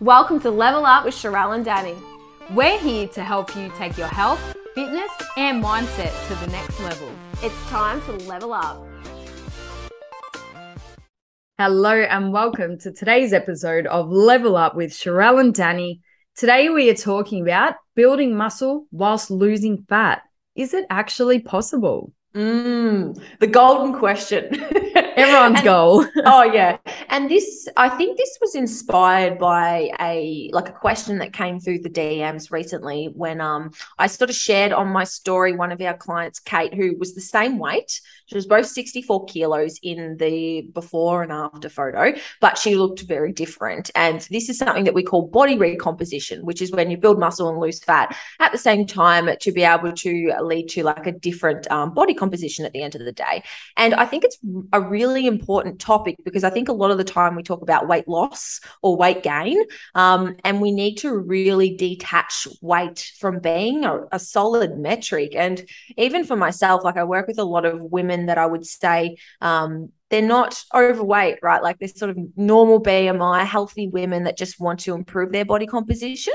Welcome to Level Up with Sharelle and Dani. We're here to help you take your health, fitness, and mindset to the next level. It's time to level up. Hello, and welcome to today's episode of Level Up with Sharelle and Dani. Today, we are talking about building muscle whilst losing fat. Is it actually possible? Mm, the golden question. Everyone's And- goal. oh yeah. And this I think this was inspired by a like a question that came through the DMs recently when um I sort of shared on my story one of our clients, Kate, who was the same weight. She was both 64 kilos in the before and after photo, but she looked very different. And this is something that we call body recomposition, which is when you build muscle and lose fat at the same time to be able to lead to like a different um, body composition at the end of the day. And I think it's a really important topic because I think a lot of the time we talk about weight loss or weight gain, um, and we need to really detach weight from being a, a solid metric. And even for myself, like I work with a lot of women that I would say, um, they're not overweight, right? Like they're sort of normal BMI, healthy women that just want to improve their body composition.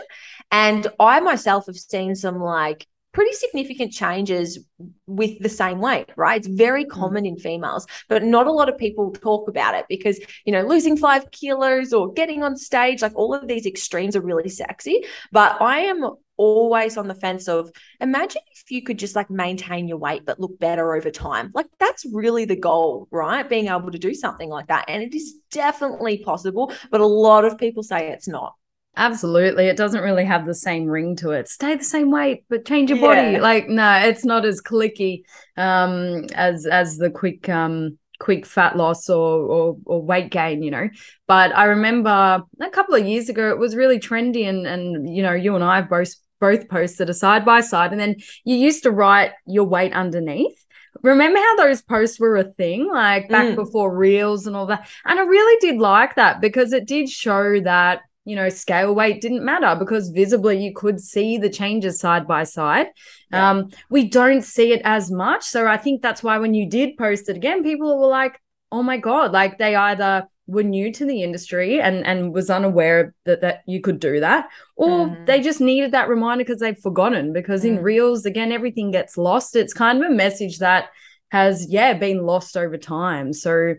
And I myself have seen some like pretty significant changes with the same weight, right? It's very mm. common in females, but not a lot of people talk about it because, you know, losing five kilos or getting on stage, like all of these extremes are really sexy. But I am always on the fence of imagine if you could just like maintain your weight but look better over time. Like that's really the goal, right? Being able to do something like that. And it is definitely possible, but a lot of people say it's not. Absolutely. It doesn't really have the same ring to it. Stay the same weight, but change your body. Yeah. Like, no, it's not as clicky um as as the quick um quick fat loss or, or or weight gain, you know. But I remember a couple of years ago it was really trendy and and you know, you and I have both both posted a side by side and then you used to write your weight underneath. Remember how those posts were a thing, like back Mm. before reels and all that? And I really did like that because it did show that you know, scale weight didn't matter because visibly you could see the changes side by side. Yeah. Um, we don't see it as much. So I think that's why when you did post it again, people were like, oh my God, like they either were new to the industry and and was unaware that that you could do that or Mhm. they just needed that reminder because they've forgotten because in Mm. reels again everything gets lost it's kind of a message that has yeah been lost over time so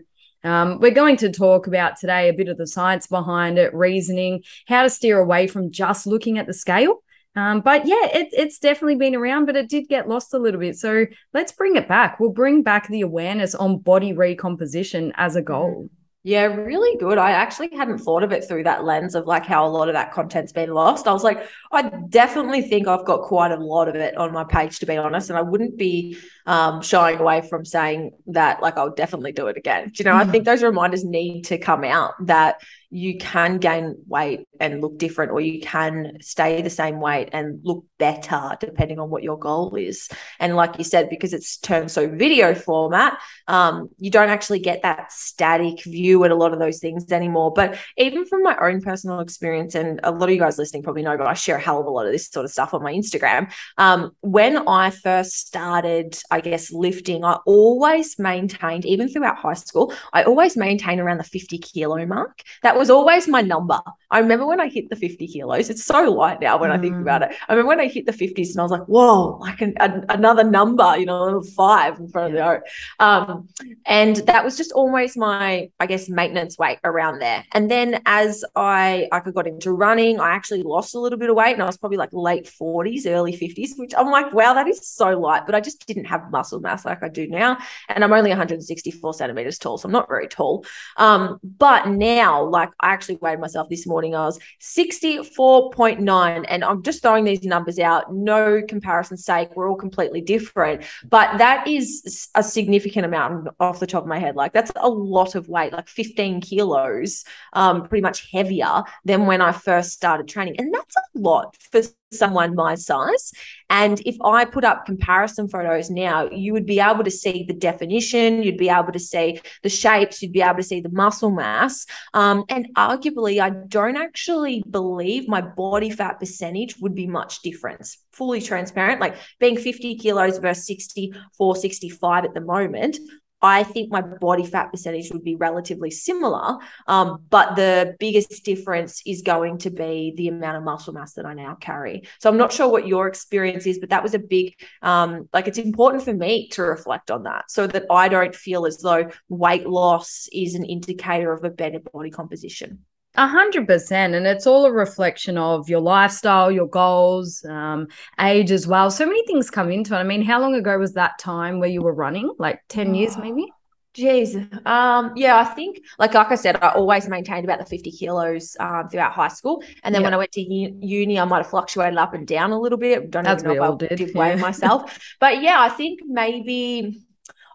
um, we're going to talk about today a bit of the science behind it, reasoning, how to steer away from just looking at the scale. Um, but yeah, it, it's definitely been around, but it did get lost a little bit. So let's bring it back. We'll bring back the awareness on body recomposition as a goal. Yeah, really good. I actually hadn't thought of it through that lens of like how a lot of that content's been lost. I was like, I definitely think I've got quite a lot of it on my page, to be honest. And I wouldn't be um, shying away from saying that, like, I'll definitely do it again. Do you know, I Mhm. think those reminders need to come out that you can gain weight and look different, or you can stay the same weight and look better, depending on what your goal is. And like you said, because it's turned so video format, um, you don't actually get that static view at a lot of those things anymore. But even from my own personal experience, and a lot of you guys listening probably know, but I share a hell of a lot of this sort of stuff on my Instagram. Um, when I first started, I guess, lifting, I always maintained, even throughout high school, I always maintained around the 50 kilo mark. That was always my number. I remember when I hit the 50 kilos, it's so light now when I think Mm. about it. I remember when I hit the 50s and I was like, whoa, like an, an- another number, you know, five in front of the O. Um, and that was just always my, I guess, maintenance weight around there. And then as I, I got into running, I actually lost a little bit of weight and I was probably like late 40s, early 50s, which I'm like, wow, that is so light. But I just didn't have muscle mass like I do now. And I'm only 164 centimeters tall, so I'm not very tall. Um, but now, like I actually weighed myself this morning, I was 64.9. And I'm just throwing these numbers out, no comparison sake. We're all completely different. But that is a significant amount off the top of my head. Like that's a lot of weight, like 15 kilos, um, pretty much heavier than when I first started training. And that's a lot for someone my size. And if I put up comparison photos now, you would be able to see the definition, you'd be able to see the shapes, you'd be able to see the muscle mass. Um, and arguably, I don't actually believe my body fat percentage would be much different. Fully transparent, like being 50 kilos versus 64, 65 at the moment. I think my body fat percentage would be relatively similar. Um, but the biggest difference is going to be the amount of muscle mass that I now carry. So I'm not sure what your experience is, but that was a big, um, like it's important for me to reflect on that so that I don't feel as though weight loss is an indicator of a better body composition. A hundred percent. And it's all a reflection of your lifestyle, your goals, um, age as well. So many things come into it. I mean, how long ago was that time where you were running? Like 10 years maybe? Jeez. Um, yeah, I think, like, like I said, I always maintained about the 50 kilos um, throughout high school. And then when I went to uni, I might have fluctuated up and down a little bit. Don't As even know if I did, give yeah. myself. but yeah, I think maybe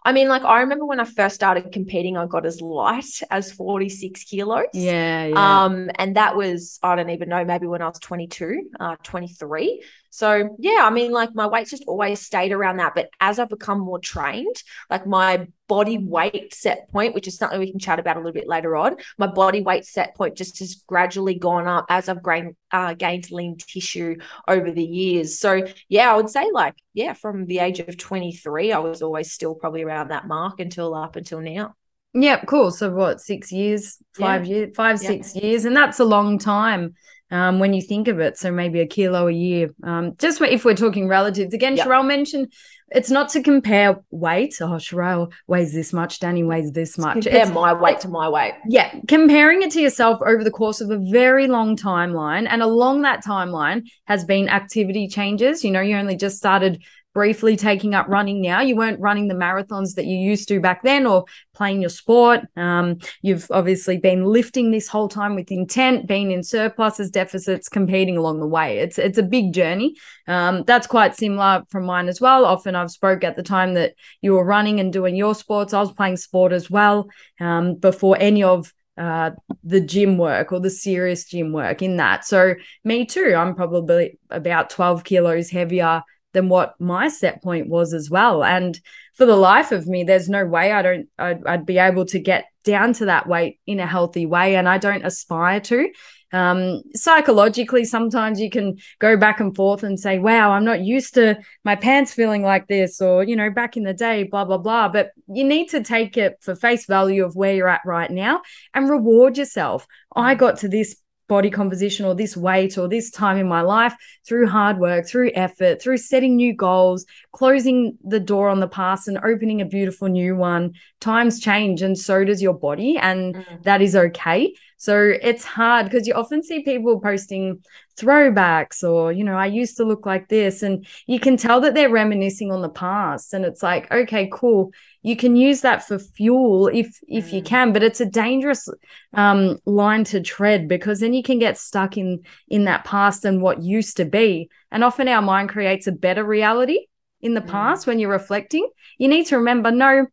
I mean, like I remember when I first started competing, I got as light as 46 kilos. Yeah, yeah. Um, and that was, I don't even know, maybe when I was 22, uh, 23. So yeah, I mean, like my weight's just always stayed around that. But as I've become more trained, like my body weight set point, which is something we can chat about a little bit later on, my body weight set point just has gradually gone up as I've gained uh, gained lean tissue over the years. So yeah, I would say like yeah, from the age of 23, I was always still probably around that mark until up until now. Yeah, cool. So what, six years, five yeah. years, five, yeah. six years, and that's a long time um, when you think of it. So maybe a kilo a year. Um, just if we're talking relatives, again, yep. Sharelle mentioned it's not to compare weight. Oh, Sharelle weighs this much, Dani weighs this much. Compare it's, my weight to my weight. Yeah, comparing it to yourself over the course of a very long timeline, and along that timeline has been activity changes. You know, you only just started briefly taking up running now. You weren't running the marathons that you used to back then or playing your sport. Um, you've obviously been lifting this whole time with intent, being in surpluses, deficits, competing along the way. It's it's a big journey. Um, that's quite similar from mine as well. Often I've spoke at the time that you were running and doing your sports. I was playing sport as well um, before any of uh, the gym work or the serious gym work in that. So me too. I'm probably about 12 kilos heavier than what my set point was as well. And for the life of me, there's no way I don't I'd, I'd be able to get down to that weight in a healthy way, and I don't aspire to. Um, psychologically, sometimes you can go back and forth and say, "Wow, I'm not used to my pants feeling like this," or you know, back in the day, blah blah blah. But you need to take it for face value of where you're at right now and reward yourself. I got to this body composition or this weight or this time in my life through hard work, through effort, through setting new goals, closing the door on the past and opening a beautiful new one. Times change and so does your body, and mm. that is okay. So it's hard because you often see people posting throwbacks or, you know, I used to look like this. And you can tell that they're reminiscing on the past. And it's like, okay, cool. You can use that for fuel if if mm. you can, but it's a dangerous um, line to tread because then you can get stuck in in that past and what used to be. And often our mind creates a better reality in the mm. past when you're reflecting. You need to remember, no,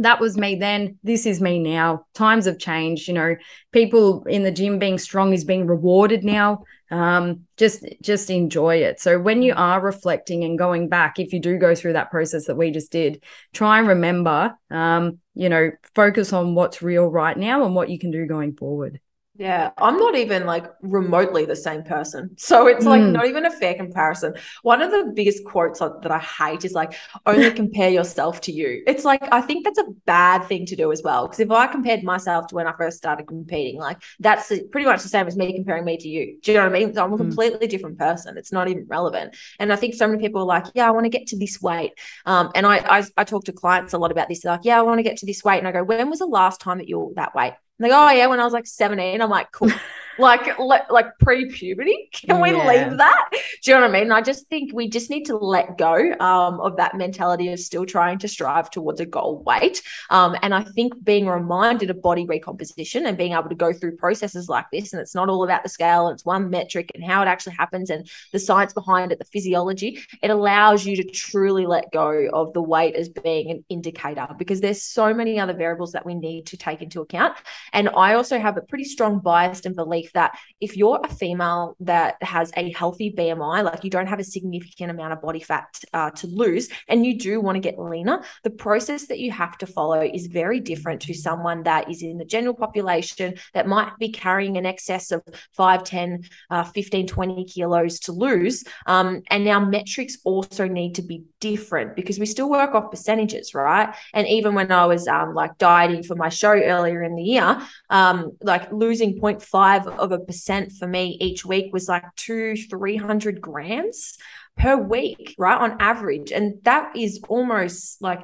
that was me then this is me now. Times have changed you know. People in the gym being strong is being rewarded now. Um, just just enjoy it. So when you are reflecting and going back if you do go through that process that we just did try and remember um, you know focus on what's real right now and what you can do going forward yeah, I'm not even like remotely the same person. So it's like mm. not even a fair comparison. One of the biggest quotes that I hate is like, only compare yourself to you. It's like, I think that's a bad thing to do as well. Because if I compared myself to when I first started competing, like that's pretty much the same as me comparing me to you. Do you know what I mean? So I'm a hmm. completely mm. different person. It's not even relevant. And I think so many people are like, yeah, I want to get to this weight. Um, and I, I, I talk to clients a lot about this. They're like, yeah, I want to get to this weight. And I go, when was the last time that you were that weight? Like, oh yeah, when I was like 17, I'm like, cool. like like, like pre-puberty? Can we leave that? Do you know what i mean? I just think we just need to let go um, of that mentality of still trying to strive towards a goal weight. Um, and i think being reminded of body recomposition and being able to go through processes like this and it's not all about the scale it's one metric and how it actually happens and the science behind it the physiology it allows you to truly let go of the weight as being an indicator because there's so many other variables that we need to take into account. And i also have a pretty strong bias and belief that if you're a female that has a healthy BMI, like you don't have a significant amount of body fat uh, to lose, and you do want to get leaner, the process that you have to follow is very different to someone that is in the general population that might be carrying an excess of 5, 10, uh, 15, 20 kilos to lose. Um, and our metrics also need to be different because we still work off percentages, right? And even when I was um, like dieting for my show earlier in the year, um, like losing 0.5 of a percent for me each week was like two, 300 grams per week, right? On average. And that is almost like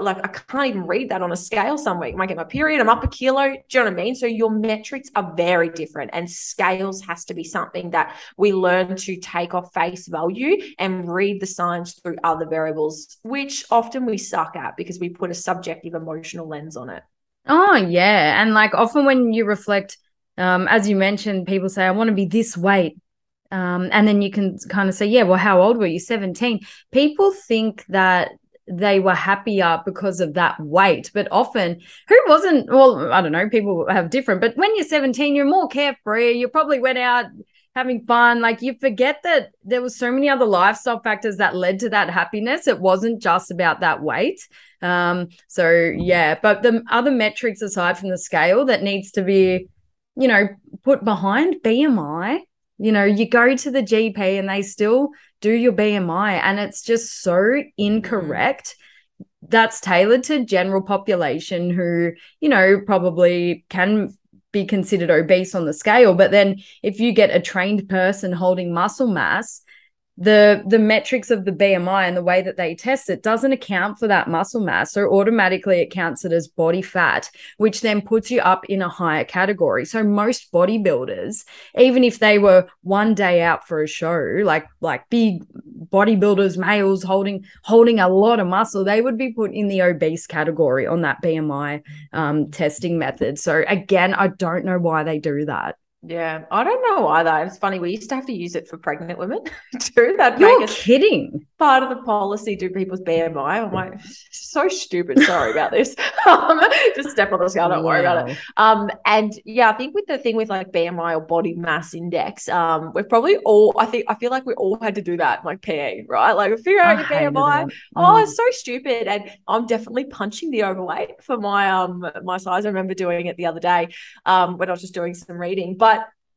like I can't even read that on a scale some week. I might get my period, I'm up a kilo. Do you know what I mean? So your metrics are very different. And scales has to be something that we learn to take off face value and read the signs through other variables, which often we suck at because we put a subjective emotional lens on it. Oh yeah. And like often when you reflect, um, as you mentioned, people say, I want to be this weight. Um, and then you can kind of say, yeah, well, how old were you? 17. People think that they were happier because of that weight. But often, who wasn't? Well, I don't know, people have different, but when you're 17, you're more carefree. You probably went out having fun. Like you forget that there was so many other lifestyle factors that led to that happiness. It wasn't just about that weight. Um, so yeah, but the other metrics aside from the scale that needs to be, you know, put behind BMI. You know, you go to the GP and they still do your BMI. And it's just so mm-hmm. incorrect. That's tailored to general population who, you know, probably can be considered obese on the scale. But then if you get a trained person holding muscle mass, the the metrics of the BMI and the way that they test it doesn't account for that muscle mass. So automatically it counts it as body fat, which then puts you up in a higher category. So most bodybuilders, even if they were one day out for a show, like like big bodybuilders, males holding holding a lot of muscle, they would be put in the obese category on that BMI um, testing method. So again, I don't know why they do that. Yeah, I don't know either. It's funny. We used to have to use it for pregnant women too. That You're kidding. Part of the policy do people's BMI. I'm like, so stupid. Sorry about this. Um, just step on the scale. Don't wow. worry about it. Um, and yeah, I think with the thing with like BMI or body mass index, um, we've probably all. I think I feel like we all had to do that, like PE, right? Like figure out your BMI. Mm. Oh, it's so stupid. And I'm definitely punching the overweight for my um my size. I remember doing it the other day um when I was just doing some reading, but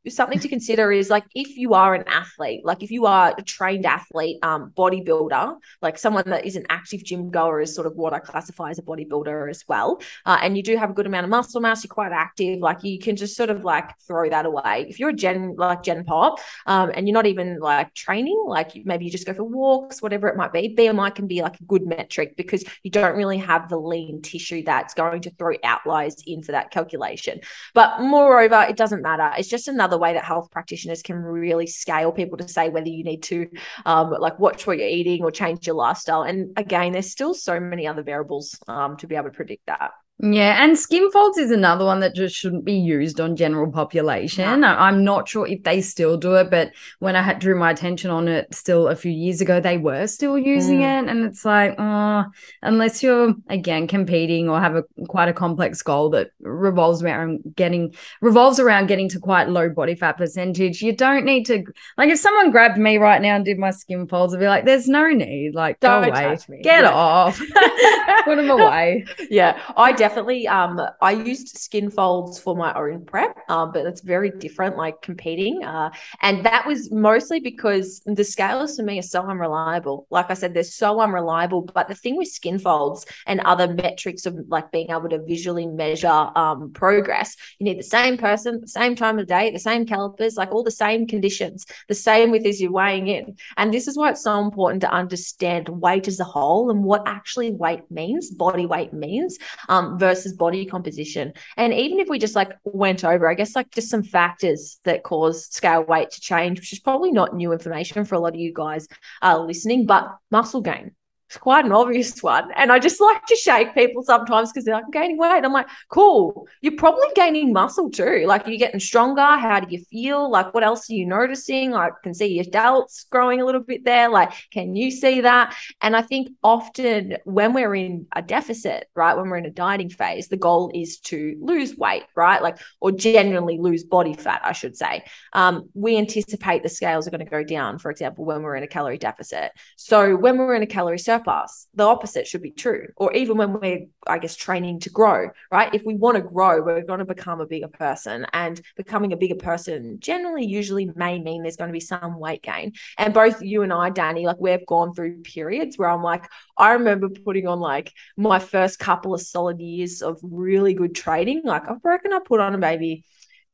something to consider is like if you are an athlete, like if you are a trained athlete, um, bodybuilder, like someone that is an active gym goer is sort of what I classify as a bodybuilder as well. Uh, and you do have a good amount of muscle mass, you're quite active, like you can just sort of like throw that away. If you're a gen like gen pop, um, and you're not even like training, like maybe you just go for walks, whatever it might be, BMI can be like a good metric because you don't really have the lean tissue that's going to throw outliers in for that calculation. But moreover, it doesn't matter. It's just another another way that health practitioners can really scale people to say whether you need to um, like watch what you're eating or change your lifestyle. And again, there's still so many other variables um, to be able to predict that. Yeah, and skin folds is another one that just shouldn't be used on general population. No. I'm not sure if they still do it, but when I had drew my attention on it still a few years ago, they were still using mm. it, and it's like, oh, unless you're again competing or have a quite a complex goal that revolves around getting revolves around getting to quite low body fat percentage, you don't need to like if someone grabbed me right now and did my skin folds, I'd be like, there's no need, like don't go away, get yeah. off, put them away. Yeah, I definitely um I used skin folds for my own prep, um, but it's very different, like competing. Uh, and that was mostly because the scales for me are so unreliable. Like I said, they're so unreliable. But the thing with skin folds and other metrics of like being able to visually measure um progress, you need the same person, same time of day, the same calipers, like all the same conditions, the same with as you're weighing in. And this is why it's so important to understand weight as a whole and what actually weight means, body weight means. Um, versus body composition. And even if we just like went over, I guess like just some factors that cause scale weight to change, which is probably not new information for a lot of you guys uh, listening, but muscle gain it's quite an obvious one. And I just like to shake people sometimes because they're like, I'm gaining weight. I'm like, cool. You're probably gaining muscle too. Like you're getting stronger. How do you feel? Like what else are you noticing? I can see your delts growing a little bit there. Like, can you see that? And I think often when we're in a deficit, right, when we're in a dieting phase, the goal is to lose weight, right? Like, or generally lose body fat, I should say. Um, we anticipate the scales are going to go down, for example, when we're in a calorie deficit. So when we're in a calorie surplus, surplus. The opposite should be true. Or even when we're, I guess, training to grow, right? If we want to grow, we're going to become a bigger person. And becoming a bigger person generally, usually may mean there's going to be some weight gain. And both you and I, Dani, like we've gone through periods where I'm like, I remember putting on like my first couple of solid years of really good training. Like I reckon I put on a maybe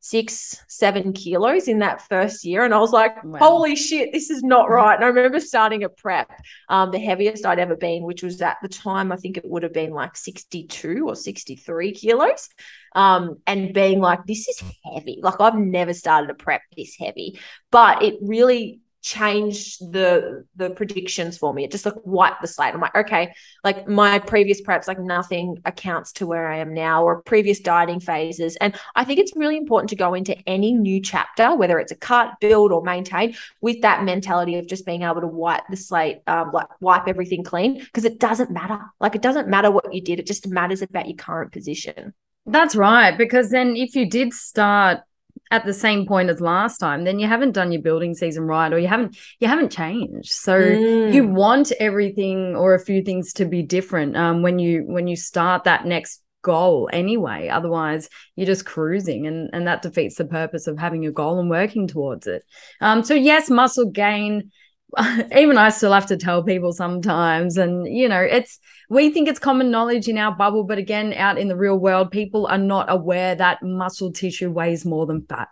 six, seven kilos in that first year. And I was like, wow. holy shit, this is not right. And I remember starting a prep, um, the heaviest I'd ever been, which was at the time, I think it would have been like 62 or 63 kilos. Um, and being like, this is heavy. Like I've never started a prep this heavy, but it really changed the the predictions for me. It just like wiped the slate. I'm like, okay, like my previous preps, like nothing accounts to where I am now or previous dieting phases. And I think it's really important to go into any new chapter, whether it's a cut, build, or maintain, with that mentality of just being able to wipe the slate, um, like wipe everything clean, because it doesn't matter. Like it doesn't matter what you did, it just matters about your current position. That's right. Because then if you did start at the same point as last time then you haven't done your building season right or you haven't you haven't changed so mm. you want everything or a few things to be different um, when you when you start that next goal anyway otherwise you're just cruising and and that defeats the purpose of having a goal and working towards it um so yes muscle gain even I still have to tell people sometimes. And, you know, it's, we think it's common knowledge in our bubble, but again, out in the real world, people are not aware that muscle tissue weighs more than fat.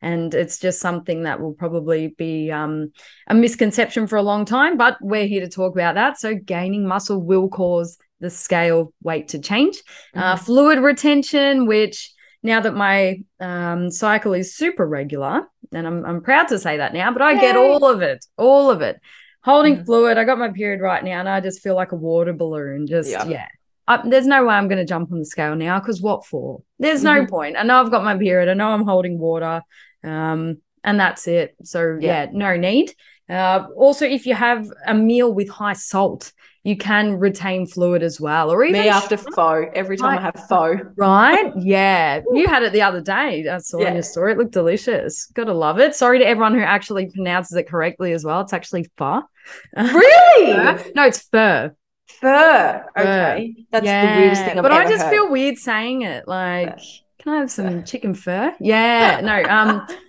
And it's just something that will probably be um, a misconception for a long time, but we're here to talk about that. So, gaining muscle will cause the scale weight to change. Uh, mm-hmm. Uh, fluid retention, which now that my um, cycle is super regular, and I'm, I'm proud to say that now, but I Yay. get all of it, all of it. Holding mm. fluid, I got my period right now, and I just feel like a water balloon. Just, yeah. yeah. I, there's no way I'm going to jump on the scale now because what for? There's no mm-hmm. point. I know I've got my period. I know I'm holding water. Um, and that's it. So, yeah, yeah no need. Uh, also, if you have a meal with high salt, you can retain fluid as well. Or even me after pho. Every time I have pho. Right? Yeah. you had it the other day. I saw yeah. in your story. It looked delicious. Gotta love it. Sorry to everyone who actually pronounces it correctly as well. It's actually pho. Really? no, it's fur. Fur. Okay. Fur. That's yeah. the weirdest thing I've But I just heard. feel weird saying it. Like, can I have some chicken fur? Yeah. No. Um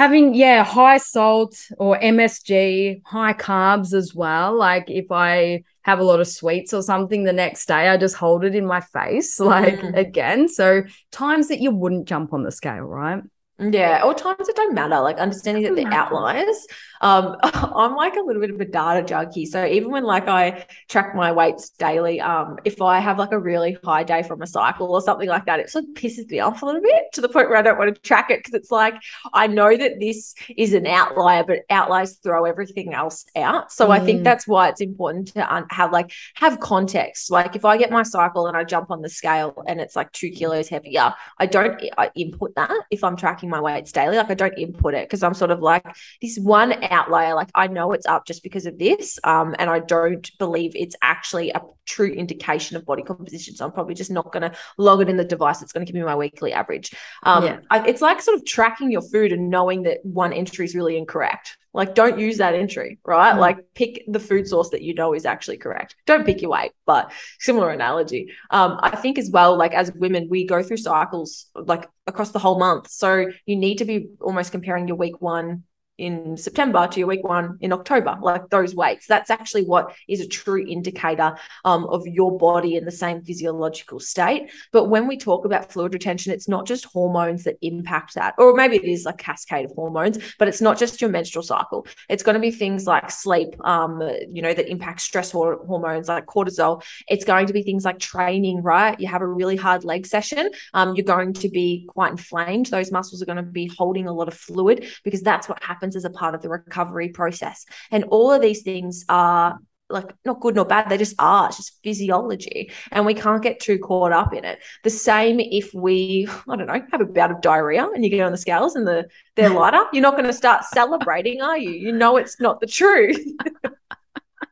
having yeah high salt or msg high carbs as well like if i have a lot of sweets or something the next day i just hold it in my face like mm. again so times that you wouldn't jump on the scale right yeah, or times it don't matter. Like understanding that they're outliers. Um, I'm like a little bit of a data junkie. So even when like I track my weights daily, um, if I have like a really high day from a cycle or something like that, it sort of pisses me off a little bit to the point where I don't want to track it because it's like I know that this is an outlier, but outliers throw everything else out. So mm. I think mm. that's why it's important to un- have like have context. Like if I get my cycle and I jump on the scale and it's like two kilos heavier, I don't I input that if I'm tracking my weights daily. Like I don't input it because I'm sort of like this one outlier. Like I know it's up just because of this. Um, and I don't believe it's actually a true indication of body composition. So I'm probably just not going to log it in the device. It's going to give me my weekly average. Um, yeah. I, it's like sort of tracking your food and knowing that one entry is really incorrect. Like, don't use that entry, right? Mm. Like, pick the food source that you know is actually correct. Don't pick your weight, but similar analogy. Um, I think as well, like as women, we go through cycles like across the whole month. So you need to be almost comparing your week one in September to your week one in October, like those weights. That's actually what is a true indicator um, of your body in the same physiological state. But when we talk about fluid retention, it's not just hormones that impact that, or maybe it is a cascade of hormones, but it's not just your menstrual cycle. It's going to be things like sleep, um, you know, that impact stress hormones like cortisol. It's going to be things like training, right? You have a really hard leg session, um, you're going to be quite inflamed. Those muscles are going to be holding a lot of fluid because that's what happens happens as a part of the recovery process. And all of these things are like not good nor bad. They just are. It's just physiology. And we can't get too caught up in it. The same if we, I don't know, have a bout of diarrhea and you get on the scales and the they're lighter, you're not going to start celebrating, are you? You know it's not the truth.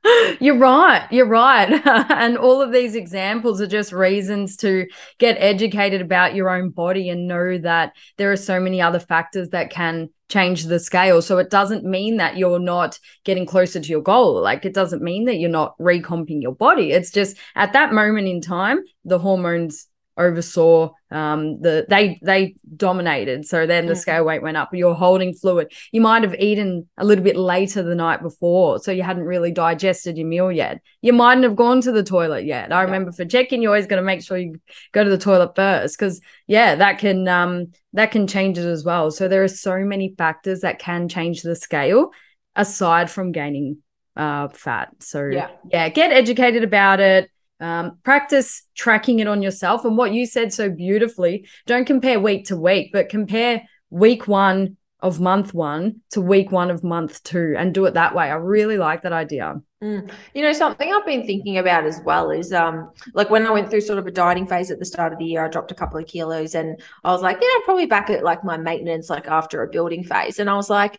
You're right. You're right. and all of these examples are just reasons to get educated about your own body and know that there are so many other factors that can change the scale. So it doesn't mean that you're not getting closer to your goal. Like it doesn't mean that you're not recomping your body. It's just at that moment in time, the hormones oversaw um the they they dominated. So then the scale weight went up. You're holding fluid. You might have eaten a little bit later the night before so you hadn't really digested your meal yet. You mightn't have gone to the toilet yet. I remember for checking you're always going to make sure you go to the toilet first because yeah that can um that can change it as well. So there are so many factors that can change the scale aside from gaining uh fat. So yeah, yeah get educated about it um, practice tracking it on yourself. And what you said so beautifully don't compare week to week, but compare week one of month one to week one of month two and do it that way. I really like that idea. Mm. You know, something I've been thinking about as well is um like when I went through sort of a dieting phase at the start of the year, I dropped a couple of kilos and I was like, yeah, probably back at like my maintenance, like after a building phase. And I was like,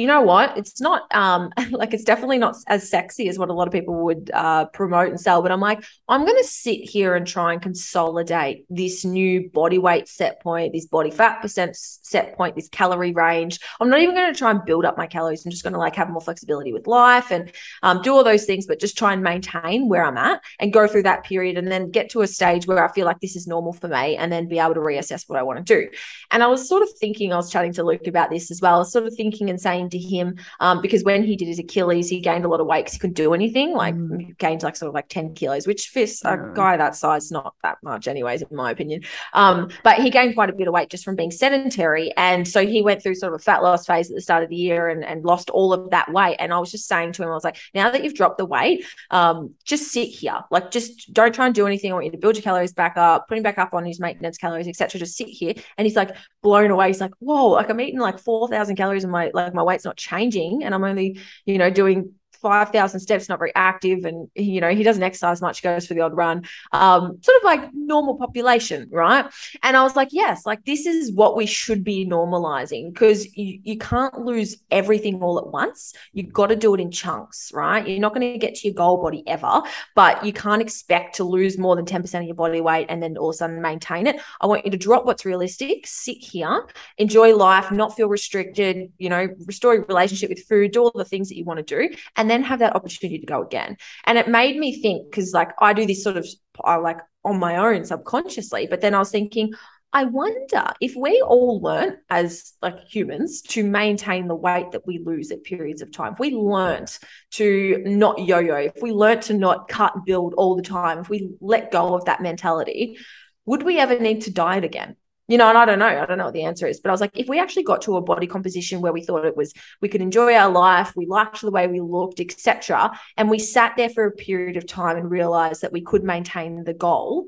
you know what? It's not um like it's definitely not as sexy as what a lot of people would uh, promote and sell. But I'm like, I'm going to sit here and try and consolidate this new body weight set point, this body fat percent set point, this calorie range. I'm not even going to try and build up my calories. I'm just going to like have more flexibility with life and um, do all those things, but just try and maintain where I'm at and go through that period and then get to a stage where I feel like this is normal for me and then be able to reassess what I want to do. And I was sort of thinking, I was chatting to Luke about this as well. I was sort of thinking and saying to him um, because when he did his Achilles, he gained a lot of weight because he couldn't do anything. Like mm. gained like sort of like 10 kilos, which for a guy that size, not that much, anyways, in my opinion. Um, but he gained quite a bit of weight just from being sedentary. And so he went through sort of a fat loss phase at the start of the year and, and lost all of that weight. And I was just saying to him, I was like, now that you've dropped the weight, um, just sit here. Like just don't try and do anything. I want you to build your calories back up, putting back up on his maintenance calories, etc. Just sit here. And he's like blown away. He's like, whoa, like I'm eating like 4,000 calories and my like my weight's not changing and I'm only, you know, doing 5,000 steps, not very active. And, you know, he doesn't exercise much, goes for the odd run, um, sort of like normal population, right? And I was like, yes, like this is what we should be normalizing because you, you can't lose everything all at once. You've got to do it in chunks, right? You're not going to get to your goal body ever, but you can't expect to lose more than 10% of your body weight and then all of a sudden maintain it. I want you to drop what's realistic, sit here, enjoy life, not feel restricted, you know, restore your relationship with food, do all the things that you want to do. And then have that opportunity to go again. And it made me think because like I do this sort of I like on my own subconsciously, but then I was thinking, I wonder if we all learn as like humans to maintain the weight that we lose at periods of time. If we learned to not yo-yo, if we learned to not cut build all the time, if we let go of that mentality, would we ever need to diet again? You know, and I don't know, I don't know what the answer is, but I was like, if we actually got to a body composition where we thought it was, we could enjoy our life, we liked the way we looked, etc., and we sat there for a period of time and realized that we could maintain the goal,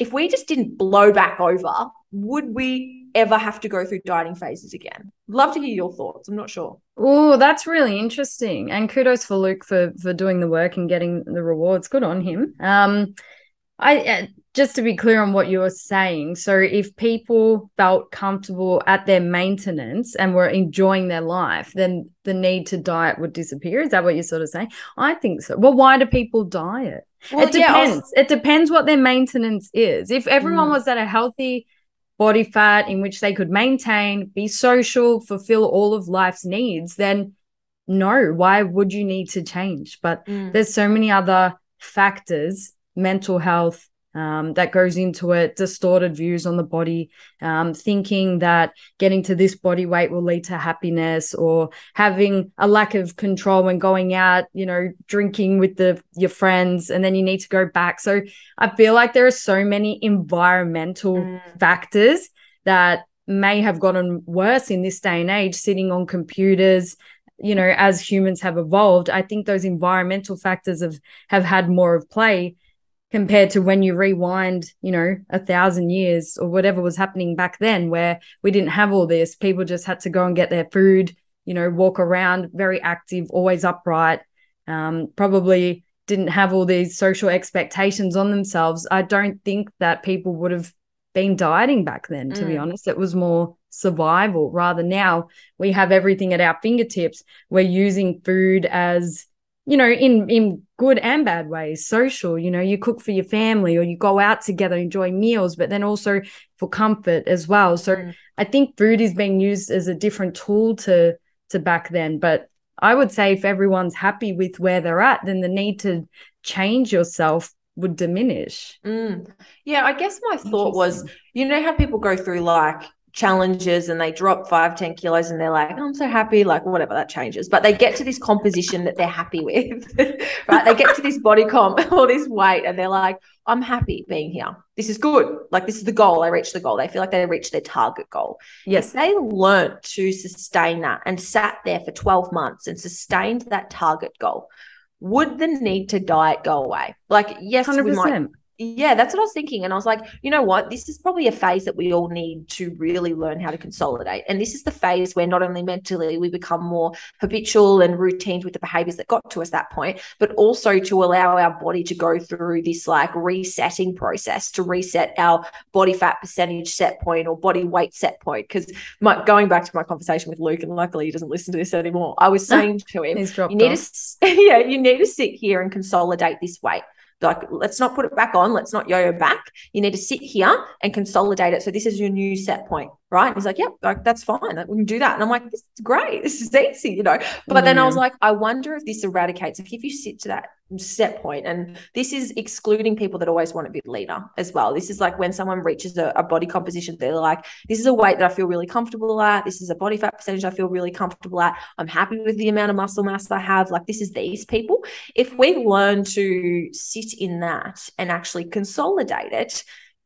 if we just didn't blow back over, would we ever have to go through dieting phases again? Love to hear your thoughts. I'm not sure. Oh, that's really interesting. And kudos for Luke for for doing the work and getting the rewards. Good on him. Um, I uh, just to be clear on what you were saying. So, if people felt comfortable at their maintenance and were enjoying their life, then the need to diet would disappear. Is that what you're sort of saying? I think so. Well, why do people diet? Well, it depends. Yeah, it depends what their maintenance is. If everyone mm. was at a healthy body fat in which they could maintain, be social, fulfill all of life's needs, then no, why would you need to change? But mm. there's so many other factors mental health um, that goes into it, distorted views on the body, um, thinking that getting to this body weight will lead to happiness, or having a lack of control when going out, you know, drinking with the your friends, and then you need to go back. So I feel like there are so many environmental mm. factors that may have gotten worse in this day and age, sitting on computers, you know as humans have evolved i think those environmental factors have have had more of play compared to when you rewind, you know, a thousand years or whatever was happening back then, where we didn't have all this. People just had to go and get their food, you know, walk around, very active, always upright, um, probably didn't have all these social expectations on themselves, I don't think that people would have been dieting back then, to mm. be honest. It was more survival rather now we have everything at our fingertips. We're using food as you know in in good and bad ways social you know you cook for your family or you go out together enjoy meals but then also for comfort as well so mm. i think food is being used as a different tool to to back then but i would say if everyone's happy with where they're at then the need to change yourself would diminish mm. yeah i guess my thought was you know how people go through like challenges and they drop five, 10 kilos and they're like, oh, I'm so happy, like whatever that changes. But they get to this composition that they're happy with, right? They get to this body comp or this weight and they're like, I'm happy being here. This is good. Like this is the goal. I reached the goal. They feel like they reached their target goal. Yes. If they learned to sustain that and sat there for 12 months and sustained that target goal, would the need to diet go away? Like, yes, 100%. we might yeah, that's what I was thinking. And I was like, you know what? This is probably a phase that we all need to really learn how to consolidate. And this is the phase where not only mentally we become more habitual and routine with the behaviors that got to us that point, but also to allow our body to go through this like resetting process to reset our body fat percentage set point or body weight set point. Because going back to my conversation with Luke, and luckily he doesn't listen to this anymore, I was saying to him, you need off. to, yeah, you need to sit here and consolidate this weight like let's not put it back on let's not yo-yo back. You need to sit here and consolidate it. So this is your new set point right? And he's like yeah like that's fine. We can do that. And i'm like this is great. This is easy you know? But mm. then i was like i wonder if this eradicates if you sit to that set point and this is excluding people that always want to be leaner as well. This is like when someone reaches a, a, body composition they're like this is a weight that i feel really comfortable at. This is a body fat percentage i feel really comfortable at. I'm happy with the amount of muscle mass i have. Like this is these people. If we learn to sit in that and actually consolidate it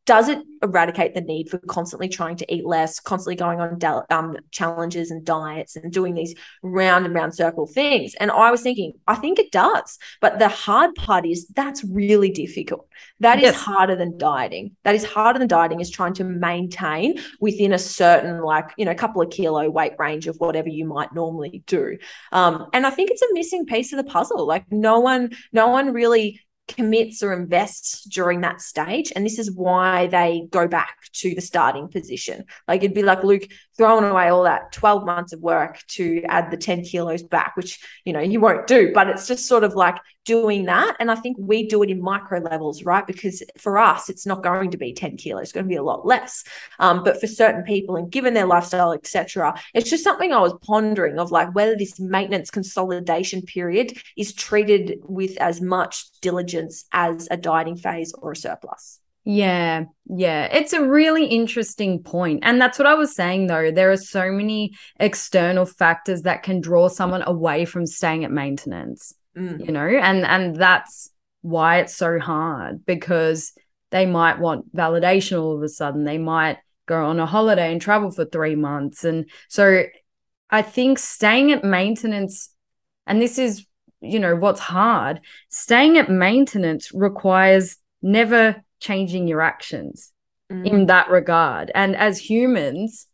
does it eradicate the need for constantly trying to eat less, constantly going on um, challenges and diets and doing these round and round circle things? And I was thinking, I think it does. But the hard part is that's really difficult. That yes. is harder than dieting. That is harder than dieting is trying to maintain within a certain, like, you know, couple of kilo weight range of whatever you might normally do. Um, and I think it's a missing piece of the puzzle. Like no one, no one really commits or invests during that stage. And this is why they go back to the starting position. Like it'd be like Luke throwing away all that 12 months of work to add the 10 kilos back, which, you know, you won't do, but it's just sort of like doing that. And I think we do it in micro levels, right? Because for us, it's not going to be 10 kilos, it's going to be a lot less. Um, but for certain people and given their lifestyle, etc., it's just something I was pondering of like whether this maintenance consolidation period is treated with as much diligence as a dieting phase or a surplus. Yeah, yeah. It's a really interesting point. And that's what I was saying though. There are so many external factors that can draw someone away from staying at maintenance. Mm. You know, and and that's why it's so hard because they might want validation all of a sudden. They might go on a holiday and travel for 3 months. And so I think staying at maintenance and this is you know what's hard staying at maintenance requires never changing your actions mm. in that regard. And as humans,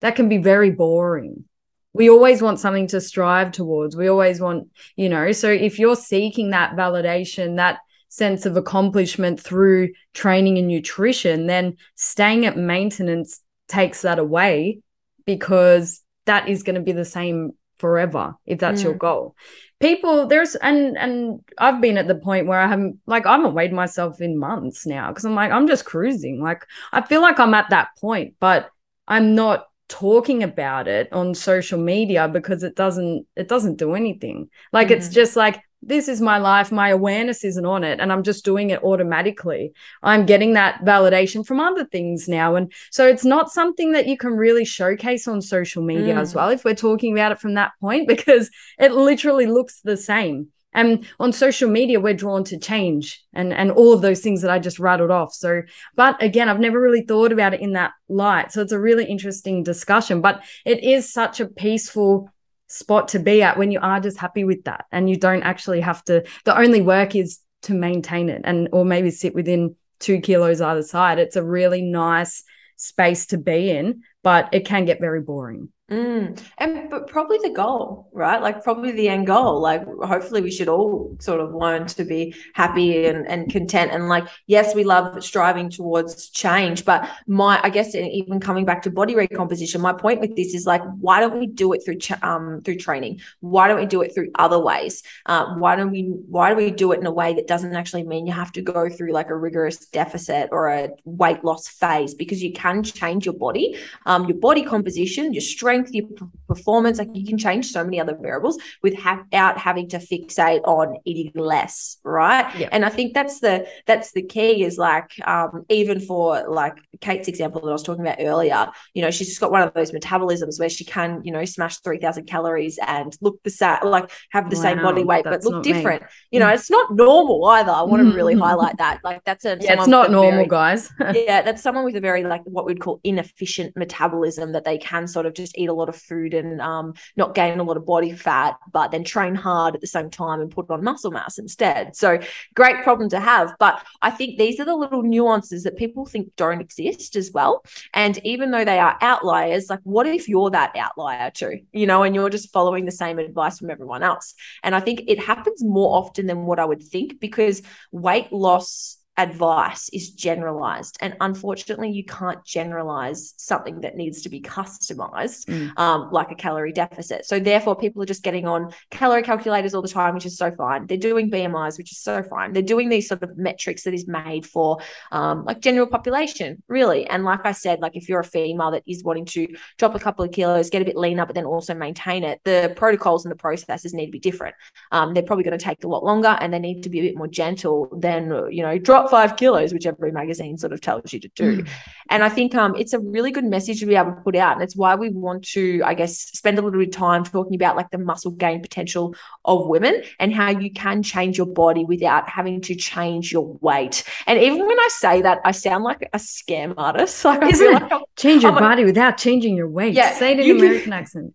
that can be very boring. We always want something to strive towards. We always want, you know, so if you're seeking that validation, that sense of accomplishment through training and nutrition, then staying at maintenance takes that away because that is going to be the same forever if that's mm. your goal people there's and and I've been at the point where I haven't like I haven't weighed myself in months now because I'm like I'm just cruising like I feel like I'm at that point but I'm not talking about it on social media because it doesn't it doesn't do anything like mm-hmm. it's just like this is my life my awareness isn't on it and i'm just doing it automatically. I'm getting that validation from other things now and so it's not something that you can really showcase on social media mm. as well if we're talking about it from that point because it literally looks the same. And on social media we're drawn to change and and all of those things that i just rattled off. So but again i've never really thought about it in that light. So it's a really interesting discussion but it is such a peaceful spot to be at when you are just happy with that and you don't actually have to the only work is to maintain it and or maybe sit within two kilos either side it's a really nice space to be in but it can get very boring. Mm. And but probably the goal, right? Like probably the end goal. Like hopefully we should all sort of learn to be happy and, and content. And like, yes, we love striving towards change. But my I guess even coming back to body recomposition, my point with this is like, why don't we do it through um through training? Why don't we do it through other ways? Uh, why don't we why do we do it in a way that doesn't actually mean you have to go through like a rigorous deficit or a weight loss phase? Because you can change your body, um, your body composition, your strength strength, your performance. Like you can change so many other variables without having to fixate on eating less, right? Yeah. And I think that's the that's the key is like um, even for like Kate's example that I was talking about earlier. You know, she's just got one of those metabolisms where she can you know smash three thousand calories and look the same, like have the wow, same body weight but look different. Me. You know, mm. it's not normal either. I want to really highlight that. Like that's a yeah, it's not normal, very, guys. yeah, that's someone with a very like what we'd call inefficient metabolism that they can sort of just eat a lot of food and um, not gain a lot of body fat, but then train hard at the same time and put on muscle mass instead. So great problem to have. But I think these are the little nuances that people think don't exist as well. And even though they are outliers, like what if you're that outlier too, you know, and you're just following the same advice from everyone else? And I think it happens more often than what I would think because weight loss advice is generalized. And unfortunately you can't generalize something that needs to be customized mm. um, like a calorie deficit. So therefore people are just getting on calorie calculators all the time which is so fine. They're doing bmis which is so fine. They're doing these sort of metrics that is made for um, like general population really. And like i said like if you're a female that is wanting to drop a couple of kilos get a bit leaner but then also maintain it the protocols and the processes need to be different. Um, they're probably going to take a lot longer and they need to be a bit more gentle than you know drop five kilos, which every magazine sort of tells you to do. Mm. And I think um, it's a really good message to be able to put out. And it's why we want to, I guess, spend a little bit of time talking about like the muscle gain potential of women and how you can change your body without having to change your weight. And even when I say that, I sound like a scam artist. Like, Isn't it? Like change your I'm body without changing your weight. Yeah, say it in an American can, accent.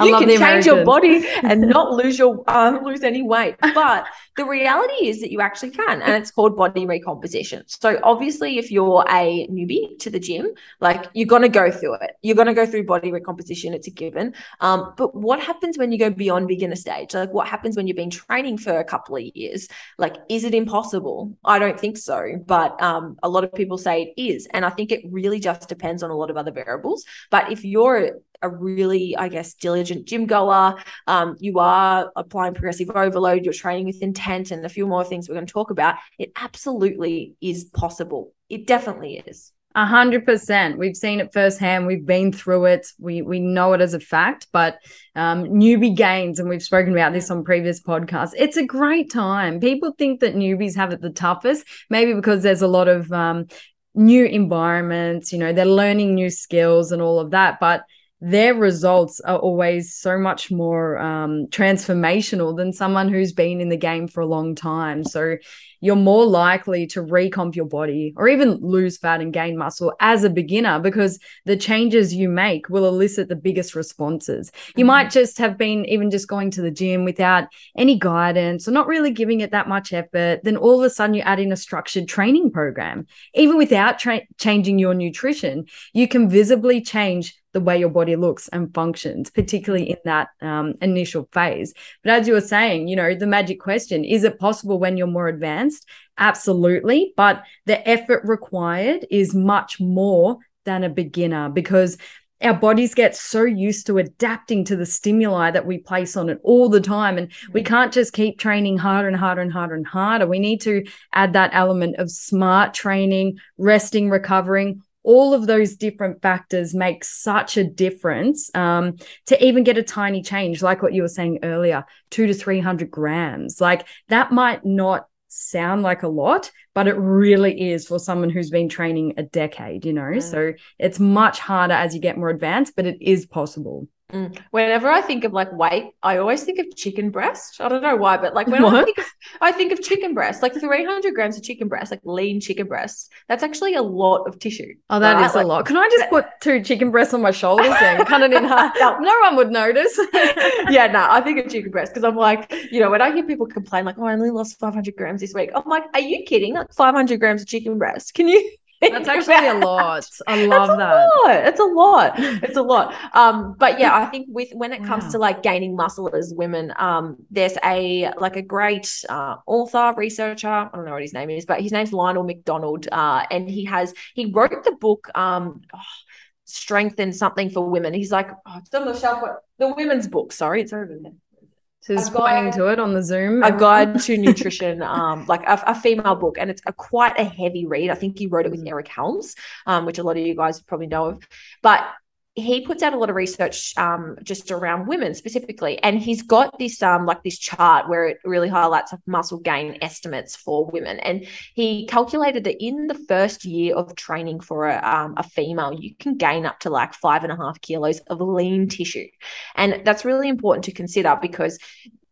you can change your body and not lose your um, lose any weight. But the reality is that you actually can, and it's called body recomposition. So obviously, if you're a newbie to the gym, like you're gonna go through it. You're gonna go through body recomposition. It's a given. Um, but what happens when you go beyond beginner stage? Like what happens when you've been training for a couple of years? Like, is it impossible? I don't think so. But um, a lot of people say it is, and I think it really just depends on a lot of other variables. But if you're a really, I guess, diligent gym goer. Um, you are applying progressive overload, you're training with intent, and a few more things we're going to talk about. It absolutely is possible. It definitely is. A hundred percent. We've seen it firsthand. We've been through it. We we know it as a fact. But um, newbie gains, and we've spoken about this on previous podcasts. It's a great time. People think that newbies have it the toughest, maybe because there's a lot of um, new environments. You know, they're learning new skills and all of that. But their results are always so much more um, transformational than someone who's been in the game for a long time. So you're more likely to recomp your body or even lose fat and gain muscle as a beginner because the changes you make will elicit the biggest responses. You mm-hmm. might just have been even just going to the gym without any guidance or not really giving it that much effort. Then all of a sudden you add in a structured training program. Even without tra- changing your nutrition, you can visibly change the way your body looks and functions, particularly in that um, initial phase. But as you were saying, you know, the magic question is it possible when you're more advanced? advanced? Absolutely. But the effort required is much more than a beginner because our bodies get so used to adapting to the stimuli that we place on it all the time. And we can't just keep training harder and harder and harder and harder. We need to add that element of smart training, resting, recovering. All of those different factors make such a difference um, to even get a tiny change, like what you were saying earlier two to 300 grams. Like that might not sound like a lot, but it really is for someone who's been training a decade, you know? Mm. So it's much harder as you get more advanced, but it is possible. Mm. Whenever I think of like weight, I always think of chicken breast. I don't know why, but like when I think, of, I think of chicken breast, like 300 grams of chicken breast, like lean chicken breast. That's actually a lot of tissue. Oh, that right? is like, a lot. Can I just put two chicken breasts on my shoulders and cut it in half? no one would notice. yeah, no, I think of chicken breast because I'm like, you know, when I hear people complain, like, oh, I only lost 500 grams this week, I'm like, are you kidding? Like 500 grams of chicken breast. Can you? That's actually a lot. I love That's that. Lot. It's a lot. It's a lot. Um, but yeah, I think with when it comes Wow. to like gaining muscle as women, um, there's a like a great uh, author, researcher. I don't know what his name is, but his name's Lyle McDonald. Uh, and he has he wrote the book um oh, Strength and Something for Women. He's like, oh, it's on the shelf. The women's book, sorry, it's over there. So he's pointing to it on the Zoom. a guide to nutrition, um, like a, a female book, and it's a quite a heavy read. I think he wrote it with Mm. Eric Helms, um, which a lot of you guys probably know of. But he puts out a lot of research um, just around women specifically, and he's got this um, like this chart where it really highlights muscle gain estimates for women. And he calculated that in the first year of training for a, um, a female, you can gain up to like five and a half kilos of lean tissue, and that's really important to consider because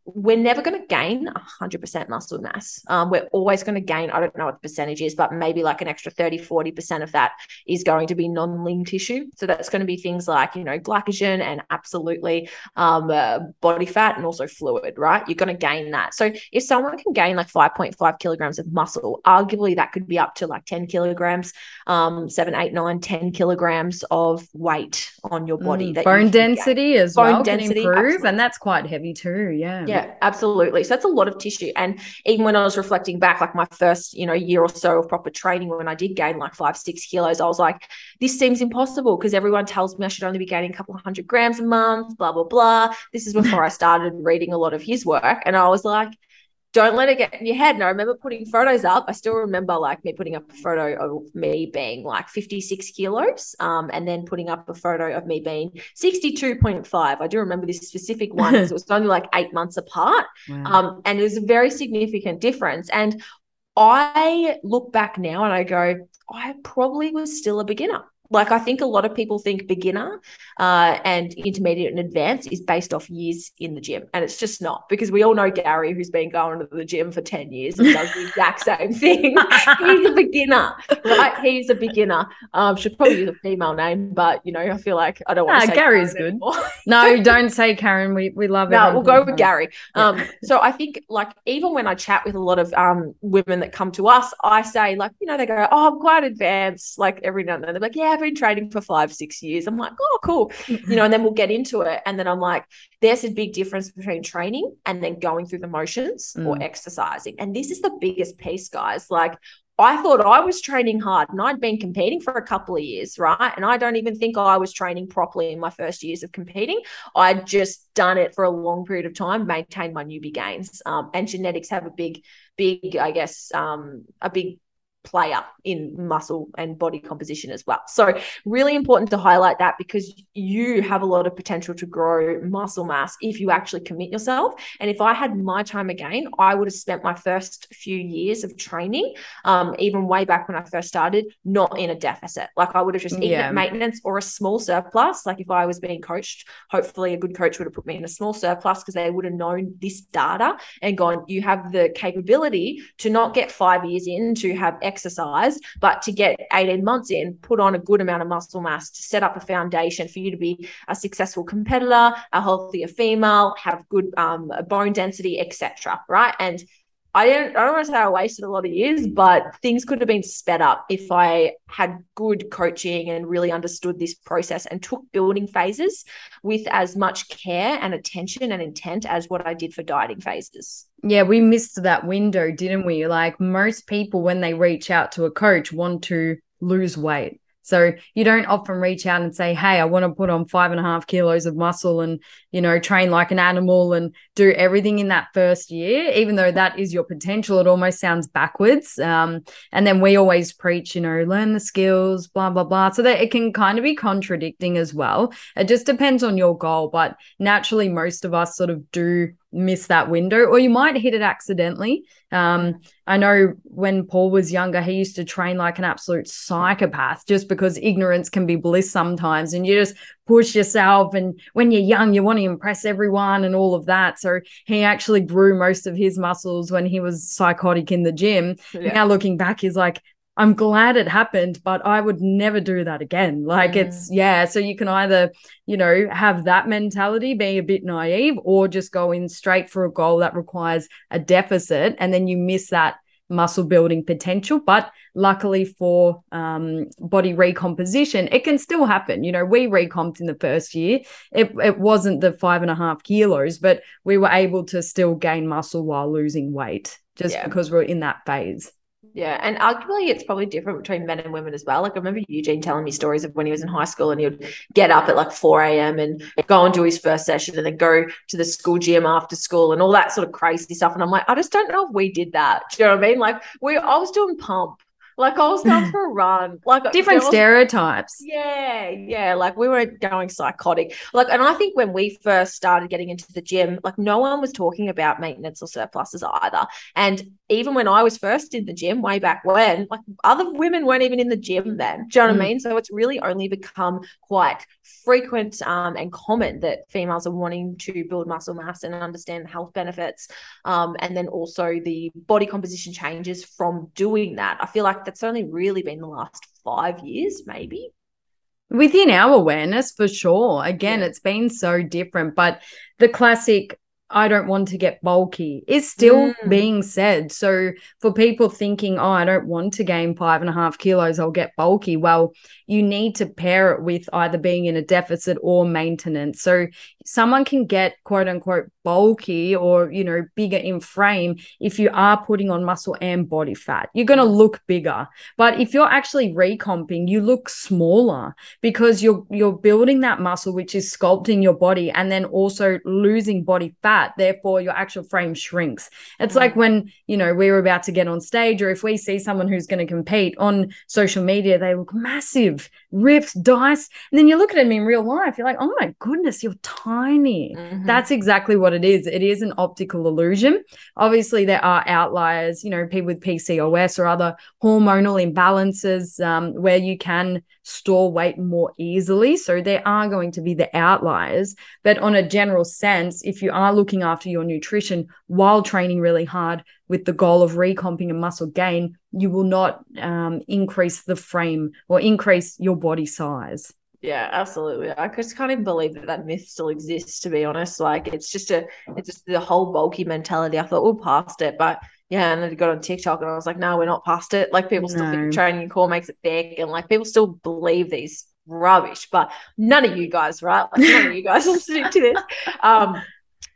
we're never going to gain 100% muscle mass. Um, we're always going to gain, I don't know what the percentage is, but maybe like an extra 30, 40% of that is going to be non lean tissue. So that's going to be things like, you know, glycogen and absolutely um, uh, body fat and also fluid, right? You're going to gain that. So if someone can gain like 5.5 kilograms of muscle, arguably that could be up to like 10 kilograms, um, seven, eight, nine, 10 kilograms of weight on your body. Mm, that bone density as Bone well density, can improve, absolutely. and that's quite heavy too. Yeah. Yeah, absolutely. So that's a lot of tissue. And even when I was reflecting back, like my first, you know, year or so of proper training, when I did gain like five, six kilos, I was like, this seems impossible because everyone tells me I should only be gaining a couple of hundred grams a month, blah, blah, blah. This is before I started reading a lot of his work. And I was like, don't let it get in your head. And I remember putting photos up. I still remember like me putting up a photo of me being like 56 kilos, um, and then putting up a photo of me being 62.5. I do remember this specific one because it was only like eight months apart. Wow. Um, and it was a very significant difference. And I look back now and I go, I probably was still a beginner. Like I think a lot of people think beginner uh, and intermediate and advanced is based off years in the gym, and it's just not because we all know Gary, who's been going to the gym for ten years and does the exact same thing. He's a beginner, right? He's a beginner. Um, should probably use a female name, but you know, I feel like I don't want to say Gary's Karen good. no, don't say Karen. We we love it. No, we'll go with. Gary. Um, so I think like even when I chat with a lot of um women that come to us, I say like, you know, they go, Oh, I'm quite advanced, like every now and then. They're like, Yeah, I've been training for five, six years. I'm like, Oh, cool. You know, and then we'll get into it. And then I'm like, there's a big difference between training and then going through the motions or Mm. exercising. And this is the biggest piece, guys. Like I thought I was training hard and I'd been competing for a couple of years, right? And I don't even think I was training properly in my first years of competing. I'd just done it for a long period of time, maintained my newbie gains. Um, and genetics have a big, big, I guess, um, a big player in muscle and body composition as well. So really important to highlight that because you have a lot of potential to grow muscle mass if you actually commit yourself. And if I had my time again, I would have spent my first few years of training, um, even way back when I first started, not in a deficit. Like I would have just eaten Yeah. at maintenance or a small surplus. Like if I was being coached, hopefully a good coach would have put me in a small surplus because they would have known this data and gone, you have the capability to not get five years in to have exercise, but to get 18 months in, put on a good amount of muscle mass to set up a foundation for you to be a successful competitor, a healthier female, have good um, bone density, etc. Right. And I don't I don't want to say I wasted a lot of years, but things could have been sped up if I had good coaching and really understood this process and took building phases with as much care and attention and intent as what I did for dieting phases. Yeah, we missed that window, didn't we? Like most people, when they reach out to a coach, want to lose weight. So you don't often reach out and say, Hey, I want to put on five and a half kilos of muscle and, you know, train like an animal and do everything in that first year, even though that is your potential. It almost sounds backwards. Um, and then we always preach, you know, learn the skills, blah, blah, blah. So that it can kind of be contradicting as well. It just depends on your goal. But naturally, most of us sort of do miss that window or you might hit it accidentally. Um i know when paul was younger he used to train like an absolute psychopath just because ignorance can be bliss sometimes and you just push yourself and when you're young you want to impress everyone and all of that. So he actually grew most of his muscles when he was psychotic in the gym. Now looking back he's like I'm glad it happened, but I would never do that again. Like Mm. it's yeah, so you can either, you know, have that mentality, be a bit naive, or just go in straight for a goal that requires a deficit, and then you miss that muscle building potential. But luckily for um, body recomposition, it can still happen. You know, we recomped in the first year. It, it wasn't the five and a half kilos, but we were able to still gain muscle while losing weight just yeah. because we're in that phase. Yeah, and arguably it's probably different between men and women as well. Like I remember Eugene telling me stories of when he was in high school and he would get up at like 4 a.m. and go and do his first session and then go to the school gym after school and all that sort of crazy stuff. And I'm like, I just don't know if we did that. Do you know what I mean? Like we I was doing pump like I was going for a run. Like different was, stereotypes. Yeah, yeah. Like we were going psychotic. Like, and I think when we first started getting into the gym, like no one was talking about maintenance or surpluses either. And even when I was first in the gym way back when, like other women weren't even in the gym then. Do you know what mm. I mean? So it's really only become quite frequent um, and common that females are wanting to build muscle mass and understand the health benefits. Um, and then also the body composition changes from doing that. I feel like that's only really been the last five years, maybe. Within our awareness, for sure. Again, yeah. it's been so different, but the classic I don't want to get bulky is still mm. being said. So for people thinking, oh, I don't want to gain five and a half kilos, I'll get bulky. Well, you need to pair it with either being in a deficit or maintenance. So someone can get quote unquote bulky or you know bigger in frame if you are putting on muscle and body fat you're going to look bigger but if you're actually recomping you look smaller because you're you're building that muscle which is sculpting your body and then also losing body fat therefore your actual frame shrinks it's mm-hmm. like when you know we are about to get on stage or if we see someone who's going to compete on social media they look massive ripped dice and then you look at them in real life you're like oh my goodness you're tiny tiny. Mm-hmm. That's exactly what it is. It is an optical illusion. Obviously, there are outliers, you know, people with PCOS or other hormonal imbalances um, where you can store weight more easily. So there are going to be the outliers. But on a general sense, if you are looking after your nutrition while training really hard with the goal of recomping and muscle gain, you will not um, increase the frame or increase your body size. Yeah, absolutely. I just can't even believe that that myth still exists. To be honest, like it's just a, it's just the whole bulky mentality. I thought we're past it, but yeah, and then I got on TikTok and I was like, no, we're not past it. Like people still no. think training core makes it thick, and like people still believe these rubbish. But none of you guys, right? Like none of you guys listening to this. Um,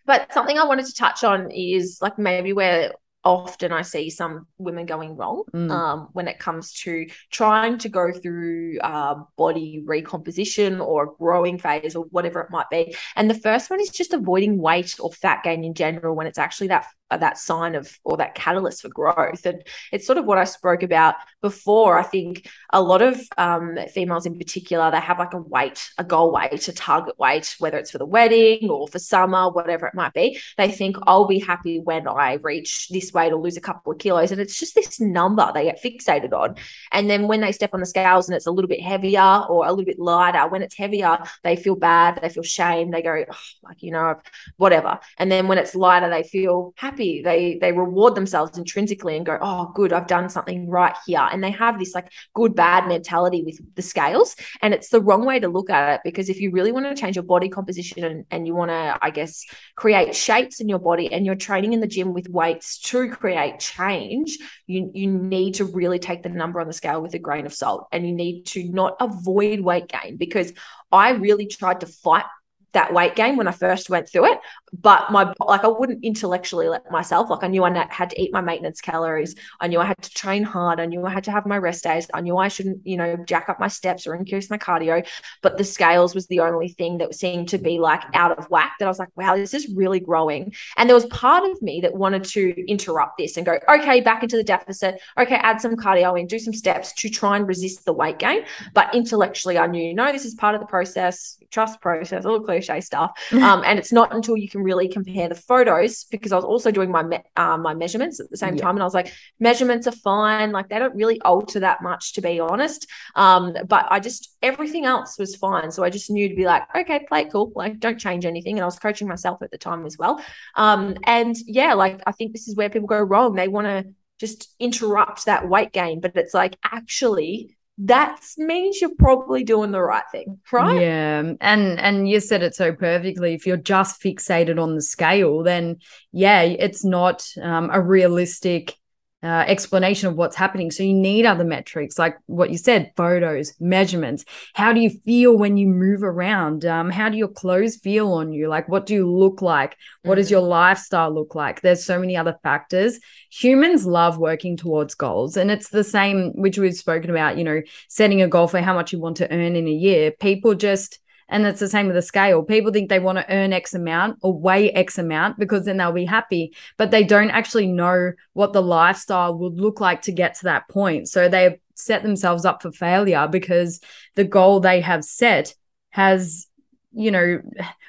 but something I wanted to touch on is like maybe where often I see some women going wrong mm. um, when it comes to trying to go through uh, body recomposition or growing phase or whatever it might be. And the first one is just avoiding weight or fat gain in general when it's actually that that sign of or that catalyst for growth. And it's sort of what i spoke about before. I think a lot of um, females in particular they have like a weight a goal weight a target weight whether it's for the wedding or for summer whatever it might be. They think i'll be happy when i reach this weight or lose a couple of kilos. And it's just this number they get fixated on. And then when they step on the scales and it's a little bit heavier or a little bit lighter when it's heavier they feel bad they feel shame they go oh, like you know whatever. And then when it's lighter they feel happy happy they they reward themselves intrinsically and go oh good i've done something right here. And they have this like good bad mentality with the scales and it's the wrong way to look at it because if you really want to change your body composition and, and you want to i guess create shapes in your body and you're training in the gym with weights to create change you you need to really take the number on the scale with a grain of salt and you need to not avoid weight gain because I really tried to fight that weight gain when I first went through it. But my like I wouldn't intellectually let myself like I knew I had to eat my maintenance calories. I knew I had to train hard. I knew I had to have my rest days. I knew I shouldn't you know jack up my steps or increase my cardio. But the scales was the only thing that seemed to be like out of whack. That I was like, wow, this is really growing. And there was part of me that wanted to interrupt this and go, okay, back into the deficit. Okay, add some cardio in, do some steps to try and resist the weight gain. But intellectually, I knew no, this is part of the process. Trust process. All clear cliche stuff. Um, and it's not until you can really compare the photos because I was also doing my me- uh, my measurements at the same yeah. time, and I was like, measurements are fine. Like they don't really alter that much, to be honest. Um, but I just everything else was fine, so I just knew to be like, okay, play it cool. Like don't change anything. And I was coaching myself at the time as well. Um, and yeah, like I think this is where people go wrong. They want to just interrupt that weight gain, but it's like actually that means you're probably doing the right thing right? Yeah. And and you said it so perfectly. If you're just fixated on the scale then yeah it's not um, a realistic uh, explanation of what's happening. So you need other metrics, like what you said, photos, measurements. How do you feel when you move around? Um, how do your clothes feel on you? Like, what do you look like? What does your lifestyle look like? There's so many other factors. Humans love working towards goals, and it's the same which we've spoken about. You know, setting a goal for how much you want to earn in a year. People just and it's the same with the scale. People think they want to earn X amount or weigh X amount because then they'll be happy, but they don't actually know what the lifestyle would look like to get to that point. So they set themselves up for failure because the goal they have set has you know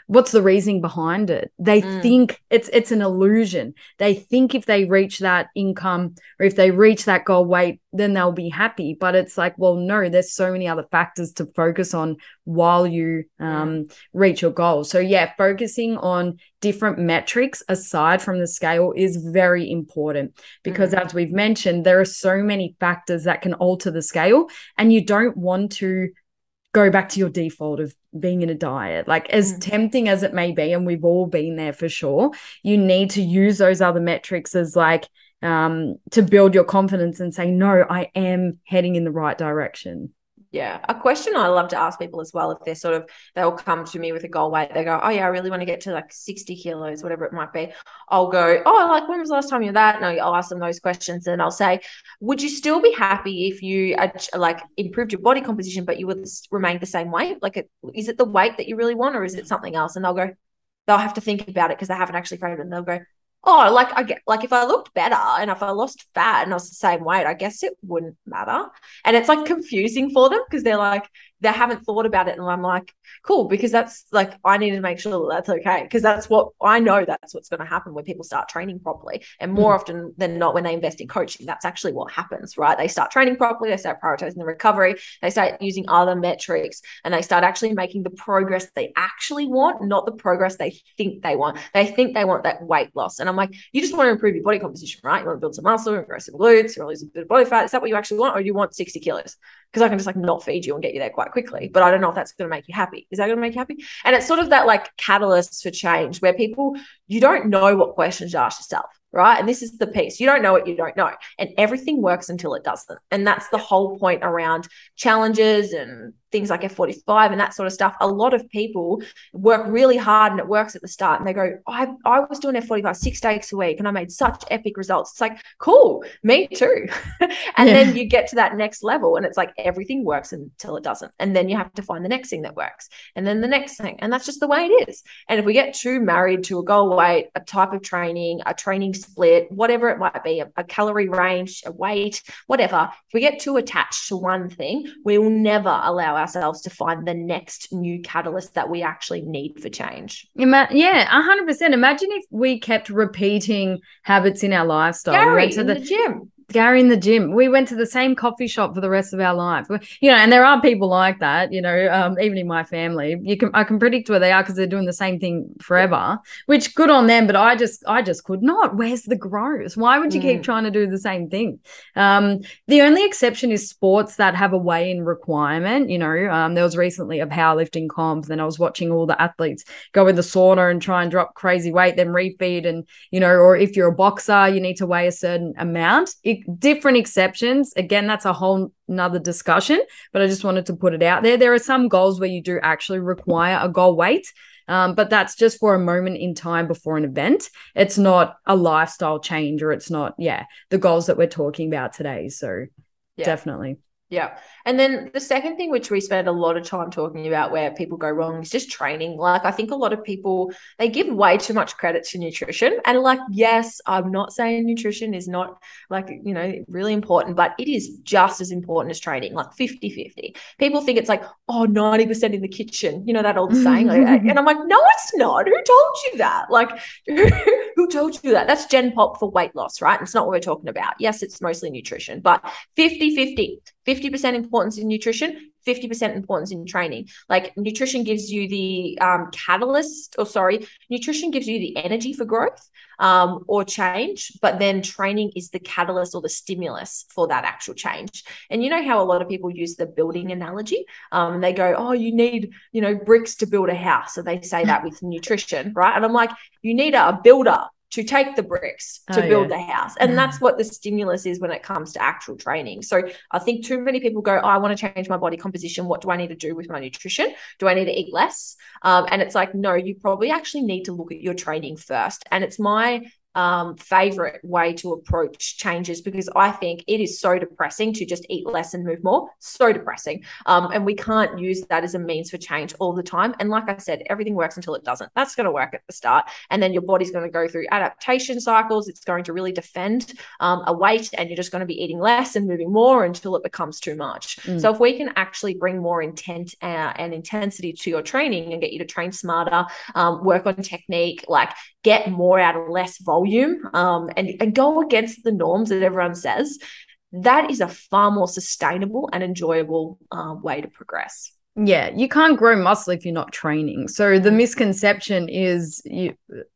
what's the reasoning behind it? They mm. think it's it's an illusion. They think if they reach that income or if they reach that goal weight then they'll be happy. But it's like well no there's so many other factors to focus on while you um, reach your goal. So yeah focusing on different metrics aside from the scale is very important because mm. as we've mentioned there are so many factors that can alter the scale and you don't want to go back to your default of being in a diet. Like, as mm. tempting as it may be, and we've all been there for sure, you need to use those other metrics as like um, to build your confidence and say, no, I am heading in the right direction. Yeah. A question I love to ask people as well, if they're sort of, they'll come to me with a goal weight. They go, Oh, yeah, I really want to get to like 60 kilos, whatever it might be. I'll go, Oh, like, when was the last time you were that? No, I'll ask them those questions and I'll say, Would you still be happy if you like improved your body composition, but you would remain the same weight? Like, is it the weight that you really want or is it something else? And they'll go, They'll have to think about it because they haven't actually framed it. And they'll go, oh, like I get like if I looked better and if I lost fat and I was the same weight, I guess it wouldn't matter. And it's like mm. confusing for them because they're like, they haven't thought about it and i'm like cool because that's like i need to make sure that that's okay because that's what i know that's what's going to happen when people start training properly and more mm. often than not when they invest in coaching that's actually what happens right? They start training properly they start prioritizing the recovery they start using other metrics and they start actually making the progress they actually want not the progress they think they want. They think they want that weight loss and i'm like you just want to improve your body composition right? You want to build some muscle grow some glutes to lose a bit of body fat is that what you actually want or do you want 60 kilos? Because I can just like not feed you and get you there quite quickly. But I don't know if that's going to make you happy. Is that going to make you happy? And it's sort of that like catalyst for change where people, you don't know what questions you ask yourself right? And this is the piece. You don't know what you don't know. And everything works until it doesn't. And that's the whole point around challenges and things like F45 and that sort of stuff. A lot of people work really hard and it works at the start. And they go, I, I was doing F45 six days a week and I made such epic results. It's like, cool, me too. and yeah. then you get to that next level and it's like everything works until it doesn't. And then you have to find the next thing that works. And then the next thing. And that's just the way it is. And if we get too married to a goal weight, a type of training, a training split, whatever it might be, a, a calorie range, a weight, whatever, if we get too attached to one thing, we will never allow ourselves to find the next new catalyst that we actually need for change. Ima- yeah, 100%. Imagine if we kept repeating habits in our lifestyle. Gary, we went to the, the gym. Gary in the gym. We went to the same coffee shop for the rest of our life. You know, and there are people like that. You know, um, even in my family, you can I can predict where they are because they're doing the same thing forever. Which good on them, but I just I just could not. Where's the growth? Why would you mm. keep trying to do the same thing? Um, the only exception is sports that have a weigh-in requirement. You know, um, there was recently a powerlifting comp, and I was watching all the athletes go in the sauna and try and drop crazy weight, then refeed, and you know, or if you're a boxer, you need to weigh a certain amount. It, different exceptions. Again, that's a whole another discussion, but I just wanted to put it out there. There are some goals where you do actually require a goal weight. Um, but that's just for a moment in time before an event. It's not a lifestyle change or it's not, yeah, the goals that we're talking about today. So yeah. definitely. Yeah. And then the second thing, which we spend a lot of time talking about where people go wrong, is just training. Like, I think a lot of people, they give way too much credit to nutrition. And, like, yes, I'm not saying nutrition is not, like, you know, really important, but it is just as important as training, like 50 50. People think it's like, oh, 90% in the kitchen, you know, that old saying. and I'm like, no, it's not. Who told you that? Like, told you that? That's Gen Pop for weight loss, right? It's not what we're talking about. Yes, it's mostly nutrition, but 50 50. 50% importance in nutrition, 50% importance in training. Like nutrition gives you the um, catalyst, or sorry, nutrition gives you the energy for growth um, or change, but then training is the catalyst or the stimulus for that actual change. And you know how a lot of people use the building analogy? Um, they go, oh, you need, you know, bricks to build a house. So they say that with nutrition, right? And I'm like, you need a builder to take the bricks to Oh, build yeah. the house. And that's what the stimulus is when it comes to actual training. So I think too many people go, oh, I want to change my body composition. What do I need to do with my nutrition? Do I need to eat less? Um, and it's like, no, you probably actually need to look at your training first. And it's my um, favorite way to approach changes because I think it is so depressing to just eat less and move more. So depressing. Um, and we can't use that as a means for change all the time. And like I said, everything works until it doesn't. That's going to work at the start. And then your body's going to go through adaptation cycles. It's going to really defend um, a weight and you're just going to be eating less and moving more until it becomes too much. Mm. So if we can actually bring more intent uh, and intensity to your training and get you to train smarter, um, work on technique, like get more out of less volume um, and, and go against the norms that everyone says, that is a far more sustainable and enjoyable uh, way to progress. Yeah, you can't grow muscle if you're not training. So the misconception is you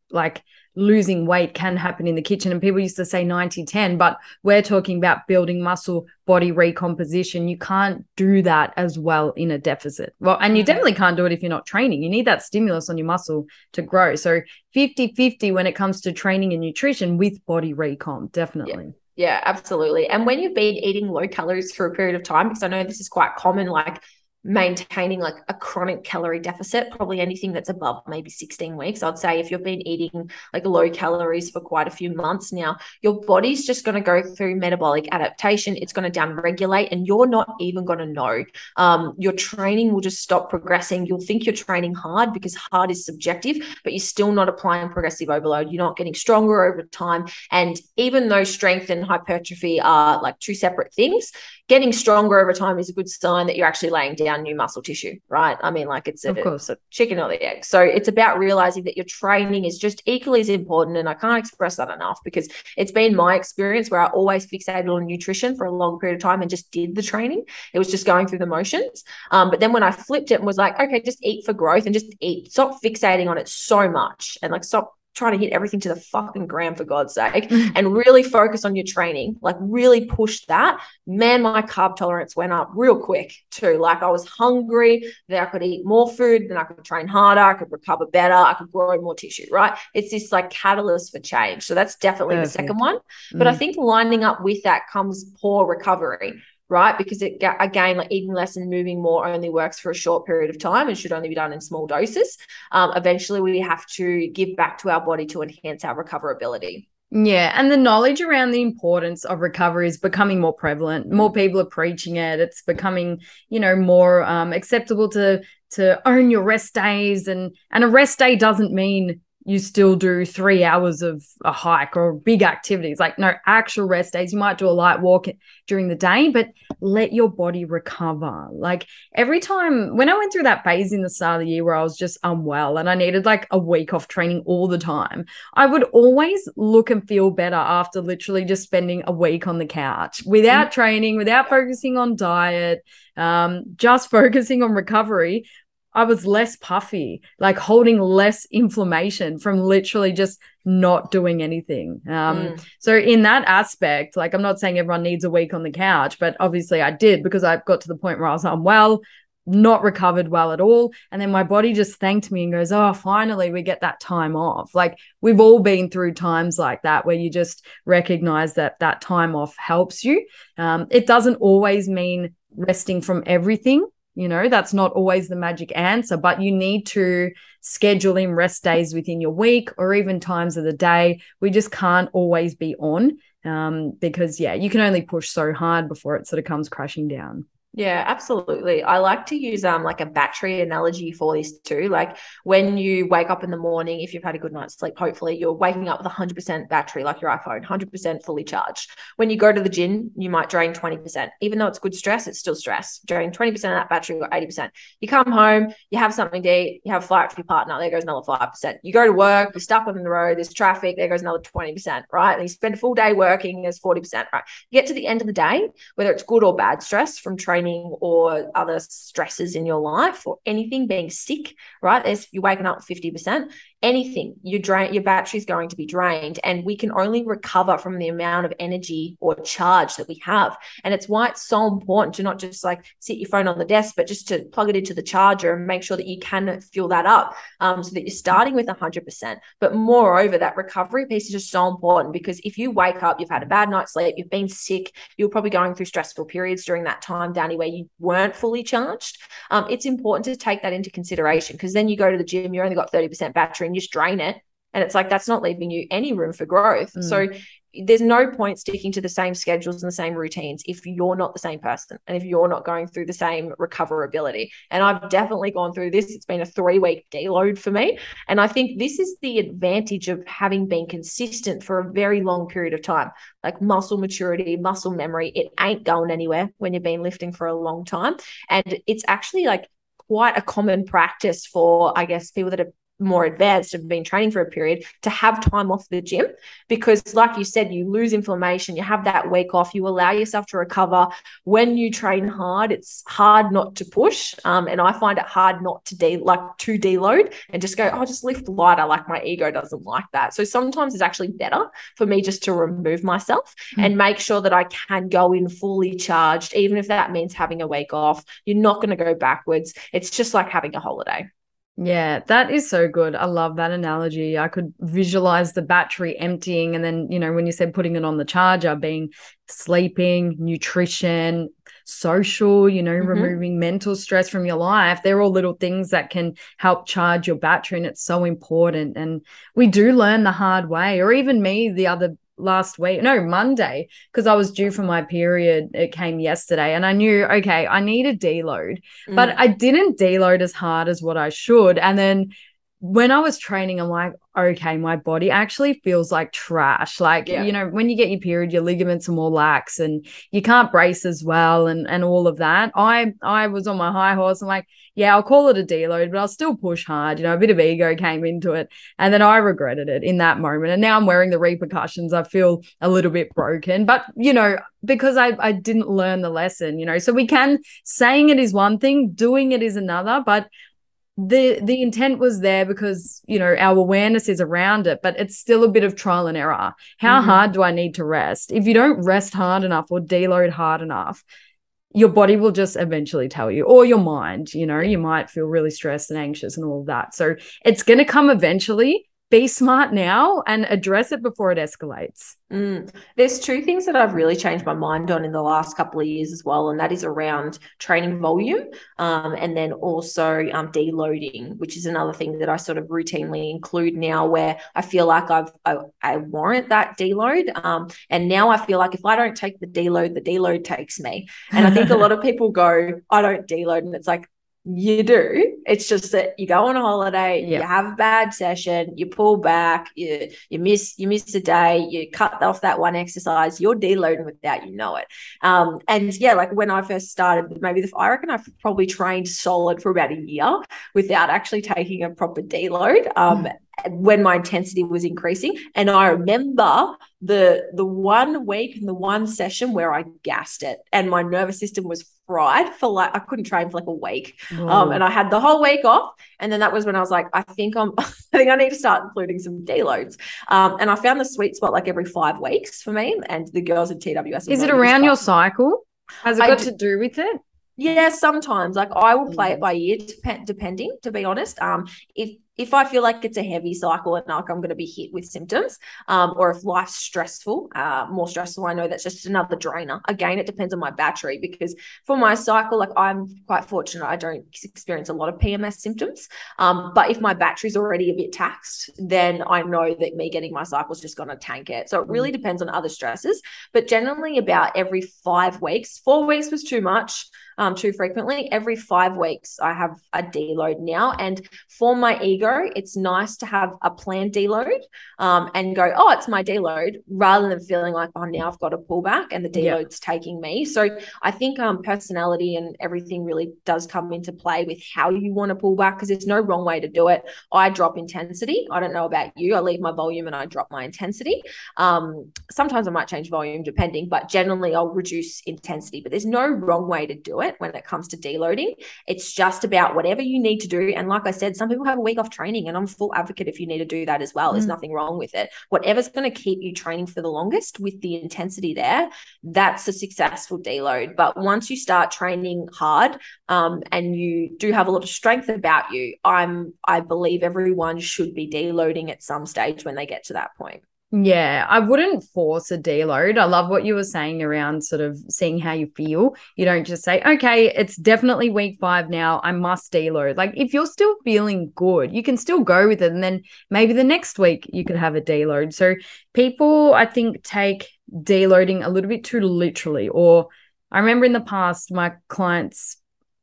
like losing weight can happen in the kitchen. And people used to say 90 10 but we're talking about building muscle body recomposition. You can't do that as well in a deficit. Well and you Mhm. definitely can't do it if you're not training. You need that stimulus on your muscle to grow. So 50 50 when it comes to training and nutrition with body recomp definitely. Yeah, absolutely. And when you've been eating low calories for a period of time, because I know this is quite common, like maintaining like a chronic calorie deficit, probably anything that's above maybe 16 weeks. I'd say if you've been eating like low calories for quite a few months now, your body's just going to go through metabolic adaptation. It's going to downregulate, and you're not even going to know. Um, your training will just stop progressing. You'll think you're training hard because hard is subjective, but you're still not applying progressive overload. You're not getting stronger over time. And even though strength and hypertrophy are like two separate things, getting stronger over time is a good sign that you're actually laying down new muscle tissue, right? I mean, like it's a, Of course. a chicken or the egg. So it's about realizing that your training is just equally as important. And I can't express that enough because it's been my experience where I always fixated on nutrition for a long period of time and just did the training. It was just going through the motions. Um, but then when I flipped it and was like, okay, just eat for growth and just eat, stop fixating on it so much and like stop trying to hit everything to the fucking gram for God's sake and really focus on your training, like really push that. Man, my carb tolerance went up real quick too. Like I was hungry, then I could eat more food, then I could train harder, I could recover better, I could grow more tissue, right? It's this like catalyst for change. So that's definitely Perfect. the second one. But I Mm. think lining up with that comes poor recovery, right? Because it again, like eating less and moving more only works for a short period of time and should only be done in small doses. Um, eventually, we have to give back to our body to enhance our recoverability. Yeah, and the knowledge around the importance of recovery is becoming more prevalent. More people are preaching it. It's becoming, you know, more um, acceptable to to own your rest days, and and a rest day doesn't mean you still do three hours of a hike or big activities. Like no actual rest days. You might do a light walk during the day, but let your body recover. Like every time when I went through that phase in the start of the year where I was just unwell and I needed like a week off training all the time, I would always look and feel better after literally just spending a week on the couch without training, without focusing on diet, um, just focusing on recovery. I was less puffy, like holding less inflammation from literally just not doing anything. Um, Mm. so in that aspect, like I'm not saying everyone needs a week on the couch, but obviously I did because I got to the point where I was unwell, not recovered well at all. And then my body just thanked me and goes, Oh, finally we get that time off. Like we've all been through times like that where you just recognize that that time off helps you. Um, it doesn't always mean resting from everything. You know, that's not always the magic answer, but you need to schedule in rest days within your week or even times of the day. We just can't always be on um, because, yeah, you can only push so hard before it sort of comes crashing down. Yeah, absolutely. I like to use um like a battery analogy for this too. Like when you wake up in the morning, if you've had a good night's sleep, hopefully you're waking up with 100% battery, like your iPhone, 100% fully charged. When you go to the gym, you might drain 20%. Even though it's good stress, it's still stress. Drain 20% of that battery or 80%. You come home, you have something to eat, you have a fight with your partner, there goes another 5%. You go to work, you're stuck on the road, there's traffic, there goes another 20%, right? And you spend a full day working, there's 40%, right? You get to the end of the day, whether it's good or bad stress from training or other stresses in your life or anything being sick, right? There's you're waking up 50%. Anything your drain your battery's going to be drained and we can only recover from the amount of energy or charge that we have. And it's why it's so important to not just like sit your phone on the desk but just to plug it into the charger and make sure that you can fill that up um, so that you're starting with 100% but moreover that recovery piece is just so important because if you wake up you've had a bad night's sleep you've been sick you're probably going through stressful periods during that time Dani where you weren't fully charged um, it's important to take that into consideration because then you go to the gym you only got 30% battery and you just drain it. And it's like that's not leaving you any room for growth. Mm. So there's no point sticking to the same schedules and the same routines if you're not the same person and if you're not going through the same recoverability. And I've definitely gone through this. It's been a three week deload for me. And I think this is the advantage of having been consistent for a very long period of time. Like muscle maturity, muscle memory, it ain't going anywhere when you've been lifting for a long time. And it's actually like quite a common practice for, I guess, people that have more advanced have been training for a period to have time off the gym because like you said you lose inflammation you have that week off you allow yourself to recover. When you train hard it's hard not to push um, and i find it hard not to de like to deload and just go oh just lift lighter like my ego doesn't like that. So sometimes it's actually better for me just to remove myself mm-hmm. and make sure that i can go in fully charged even if that means having a week off. You're not going to go backwards. It's just like having a holiday yeah, that is so good. I love that analogy. I could visualize the battery emptying. And then, you know, when you said putting it on the charger, being sleeping, nutrition, social, you know, mm-hmm. removing mental stress from your life. They're all little things that can help charge your battery. And it's so important. And we do learn the hard way. Or even me the other last week, no, Monday, because I was due for my period. It came yesterday, and I knew, okay, I need a deload, mm. but I didn't deload as hard as what I should. And then when I was training, I'm like, okay, my body actually feels like trash. Like, yeah. you know, when you get your period, your ligaments are more lax and you can't brace as well and and all of that. I I was on my high horse. I'm like, yeah, I'll call it a deload, but I'll still push hard. You know, a bit of ego came into it. And then I regretted it in that moment. And now I'm wearing the repercussions. I feel a little bit broken. But, you know, because I, I didn't learn the lesson, you know. So we can saying it is one thing, doing it is another. But the the intent was there because you know our awareness is around it but it's still a bit of trial and error. How mm-hmm. hard do i need to rest? If you don't rest hard enough or deload hard enough your body will just eventually tell you or your mind you know you might feel really stressed and anxious and all of that. So it's going to come eventually be smart now and address it before it escalates. Mm. There's two things that I've really changed my mind on in the last couple of years as well, and that is around training volume um, and then also um, deloading, which is another thing that I sort of routinely include now where I feel like I've I, I warrant that deload. Um, and now I feel like if I don't take the deload, the deload takes me. And I think a lot of people go, I don't deload. And it's like, you do. It's just that you go on a holiday, you have a bad session, you pull back, you you miss you miss a day, you cut off that one exercise, you're deloading without you know it. Um, and yeah, like when I first started, maybe the, I reckon I've probably trained solid for about a year without actually taking a proper deload. Um, mm when my intensity was increasing. And i remember the the one week and the one session where i gassed it and my nervous system was fried for like i couldn't train for like a week. Um, and i had the whole week off. And then that was when i was like i think i'm i think i need to start including some deloads. Um, and i found the sweet spot like every five weeks for me. And the girls at tws is it around your cycle? Has it got do, to do with it? Yeah, sometimes. Like I will play it mm. by ear, dep- depending. To be honest, um, if if I feel like it's a heavy cycle and like I'm going to be hit with symptoms, um, or if life's stressful, uh, more stressful, I know that's just another drainer. Again, it depends on my battery because for my cycle, like I'm quite fortunate, I don't experience a lot of PMS symptoms. Um, but if my battery's already a bit taxed, then I know that me getting my cycle is just going to tank it. So it really depends on other stresses, but generally about every five weeks, four weeks was too much um, too frequently. Every five weeks, I have a deload now. And for my ego, it's nice to have a planned deload um, and go, oh, it's my deload, rather than feeling like, oh, now I've got to pull back and the deload's yeah. taking me. So I think um, personality and everything really does come into play with how you want to pull back because there's no wrong way to do it. I drop intensity. I don't know about you. I leave my volume and I drop my intensity. Um, sometimes I might change volume depending, but generally I'll reduce intensity. But there's no wrong way to do it it when it comes to deloading. It's just about whatever you need to do. And like I said, some people have a week off training, and I'm full advocate if you need to do that as well. There's mm. nothing wrong with it. Whatever's going to keep you training for the longest with the intensity there, that's a successful deload. But once you start training hard um, and you do have a lot of strength about you, I'm I believe everyone should be deloading at some stage when they get to that point. Yeah, I wouldn't force a deload. I love what you were saying around sort of seeing how you feel. You don't just say, okay, it's definitely week five now. I must deload. Like, if you're still feeling good, you can still go with it. And then maybe the next week you could have a deload. So, people, I think, take deloading a little bit too literally. Or I remember in the past, my clients,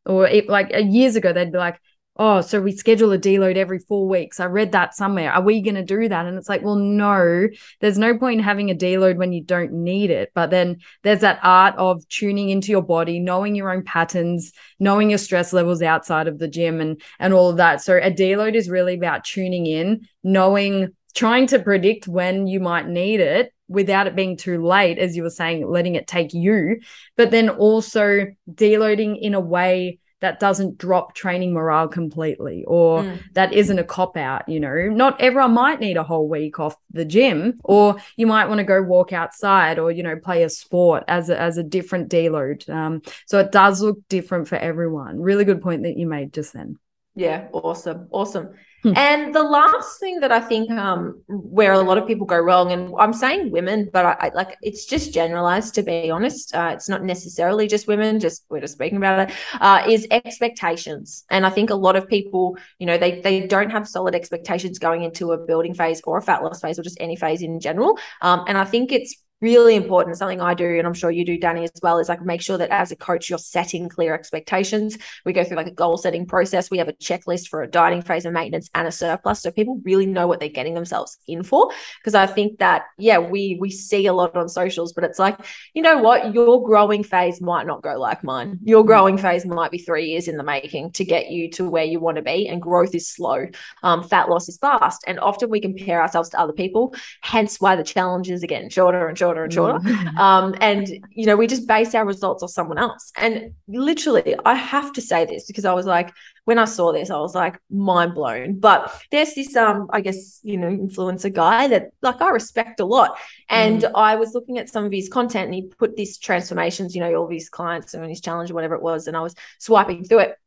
or it, like years ago, they'd be like, oh, so we schedule a deload every four weeks. I read that somewhere. Are we going to do that? And it's like, well, no, there's no point in having a deload when you don't need it. But then there's that art of tuning into your body, knowing your own patterns, knowing your stress levels outside of the gym and, and all of that. So a deload is really about tuning in, knowing, trying to predict when you might need it without it being too late, as you were saying, letting it take you, but then also deloading in a way that doesn't drop training morale completely or mm. that isn't a cop out you know? Not everyone might need a whole week off the gym or you might want to go walk outside or you know play a sport as a, as a different deload. Um, so it does look different for everyone. Really good point that you made just then. Yeah awesome awesome Hmm. and the last thing that I think um, where a lot of people go wrong, and I'm saying women, but I, I like it's just generalized to be honest. Uh, it's not necessarily just women. Just we're just speaking about it. Uh, is expectations, and I think a lot of people, you know, they they don't have solid expectations going into a building phase or a fat loss phase or just any phase in general. Um, and I think it's really important something i do and i'm sure you do Dani as well is like make sure that as a coach you're setting clear expectations. We go through like a goal setting process. We have a checklist for a dieting phase of maintenance and a surplus so people really know what they're getting themselves in for because i think that yeah we we see a lot on socials but it's like you know what? Your growing phase might not go like mine. Your growing phase might be three years in the making to get you to where you want to be and growth is slow. Um, fat loss is fast and often we compare ourselves to other people hence why the challenges are getting shorter and shorter and shorter. Mm. Um, and, you know, we just base our results on someone else. And literally, I have to say this because I was like, when I saw this, I was like mind blown. But there's this, um, I guess, you know, influencer guy that like I respect a lot. And mm. I was looking at some of his content and he put these transformations, you know, all these clients and his challenge or whatever it was. And I was swiping through it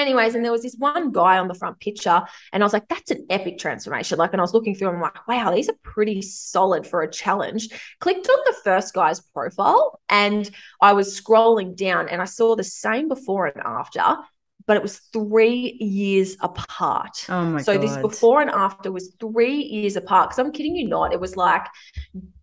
anyways, and there was this one guy on the front picture, and I was like, that's an epic transformation. Like, and I was looking through, I'm like, wow, these are pretty solid for a challenge. Clicked on the first guy's profile, and I was scrolling down, and I saw the same before and after but it was three years apart. Oh my so God. this before and after was three years apart. Because I'm kidding you not, it was like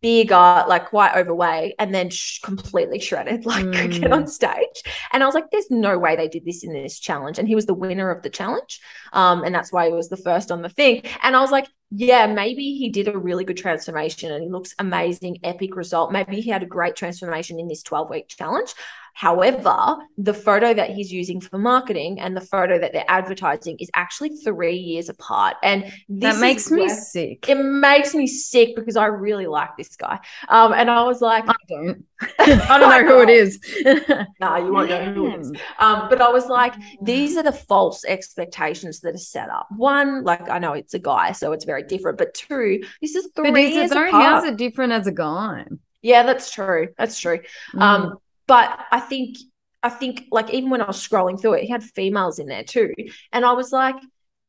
bigger, like quite overweight, and then sh- completely shredded, like mm. get on stage. And I was like, "There's no way they did this in this challenge." And he was the winner of the challenge, um, and that's why he was the first on the thing. And I was like, yeah, maybe he did a really good transformation and he looks amazing, epic result. Maybe he had a great transformation in this 12 week challenge. However, the photo that he's using for marketing and the photo that they're advertising is actually three years apart. And that makes me sick. It makes me sick because I really like this guy. Um, and I was like, I don't. I don't know who it is. no, nah, you won't know who it is. Um, but I was like, these are the false expectations that are set up. One, like I know it's a guy, so it's very different. But two, this is three but years apart. How's it different as a guy? Yeah, that's true. That's true. Mm. Um, but I think I think like even when I was scrolling through it, he had females in there too. And I was like,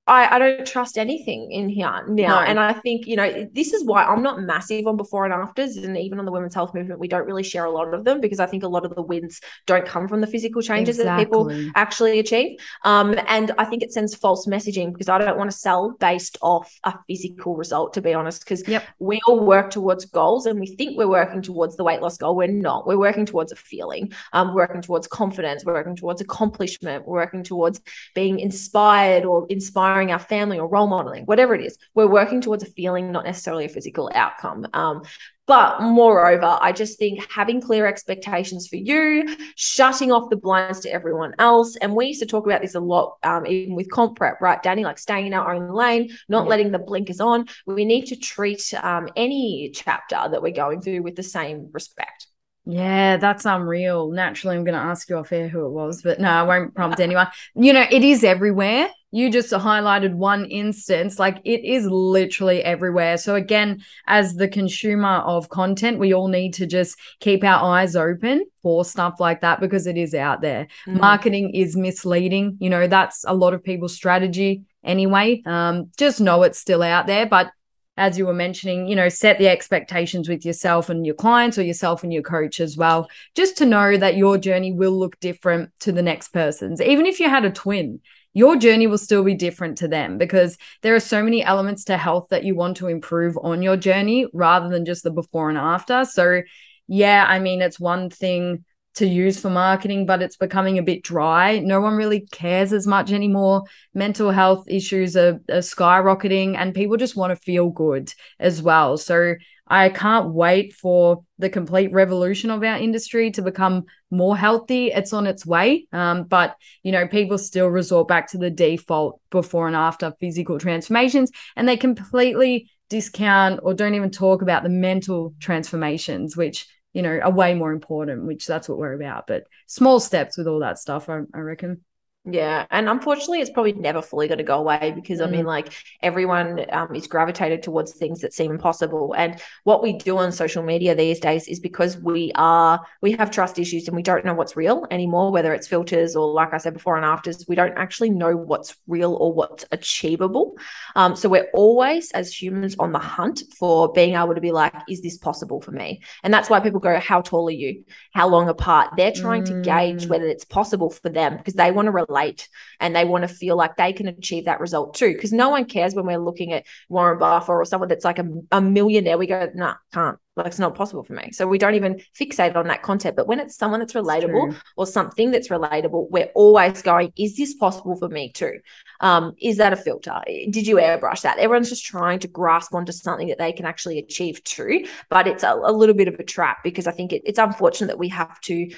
I, I don't trust anything in here now. No. And I think, you know, this is why I'm not massive on before and afters. And even on the women's health movement, we don't really share a lot of them because I think a lot of the wins don't come from the physical changes exactly. that people actually achieve. Um, and I think it sends false messaging because I don't want to sell based off a physical result, to be honest, because yep. we all work towards goals and we think we're working towards the weight loss goal. We're not. We're working towards a feeling, um, working towards confidence, we're working towards accomplishment, we're working towards being inspired or inspiring inspiring our family or role modeling, whatever it is, we're working towards a feeling, not necessarily a physical outcome. Um, but moreover, I just think having clear expectations for you, shutting off the blinds to everyone else. And we used to talk about this a lot, um, even with comp prep, right, Dani? Like staying in our own lane, not yeah. letting the blinkers on. We need to treat um, any chapter that we're going through with the same respect. Yeah, that's unreal. Naturally, I'm going to ask you off air who it was, but no, I won't prompt anyone. You know, it is everywhere. You just highlighted one instance, like it is literally everywhere. So, again, as the consumer of content, we all need to just keep our eyes open for stuff like that because it is out there. Mm. Marketing is misleading. You know, that's a lot of people's strategy anyway. Um, just know it's still out there, but as you were mentioning, you know, set the expectations with yourself and your clients or yourself and your coach as well, just to know that your journey will look different to the next person's. Even if you had a twin, your journey will still be different to them because there are so many elements to health that you want to improve on your journey rather than just the before and after. So, yeah, I mean, it's one thing to use for marketing, but it's becoming a bit dry. No one really cares as much anymore. Mental health issues are, are skyrocketing, and people just want to feel good as well. So I can't wait for the complete revolution of our industry to become more healthy. It's on its way. Um, but, you know, people still resort back to the default before and after physical transformations, and they completely discount or don't even talk about the mental transformations, which you know, are way more important, which that's what we're about. But small steps with all that stuff, I, I reckon. Yeah, and unfortunately, it's probably never fully going to go away because mm. I mean, mm. like everyone um, is gravitated towards things that seem impossible. And what we do on social media these days is because we are we have trust issues and we don't know what's real anymore, whether it's filters or, like I said before and afters, we don't actually know what's real or what's achievable. Um, so we're always, as humans, on the hunt for being able to be like, is this possible for me? And that's why people go, how tall are you? How long apart? They're trying mm. to gauge mm. whether it's possible for them because they want to relate relate and they want to feel like they can achieve that result too. Because no one cares when we're looking at Warren Buffett or someone that's like a, a millionaire. We go, nah, can't. Like it's not possible for me. So we don't even fixate on that content. But when it's someone that's relatable or something that's relatable, we're always going, is this possible for me too? Um, is that a filter? Did you airbrush that? Everyone's just trying to grasp onto something that they can actually achieve too. But it's a, a little bit of a trap because I think it, it's unfortunate that we have to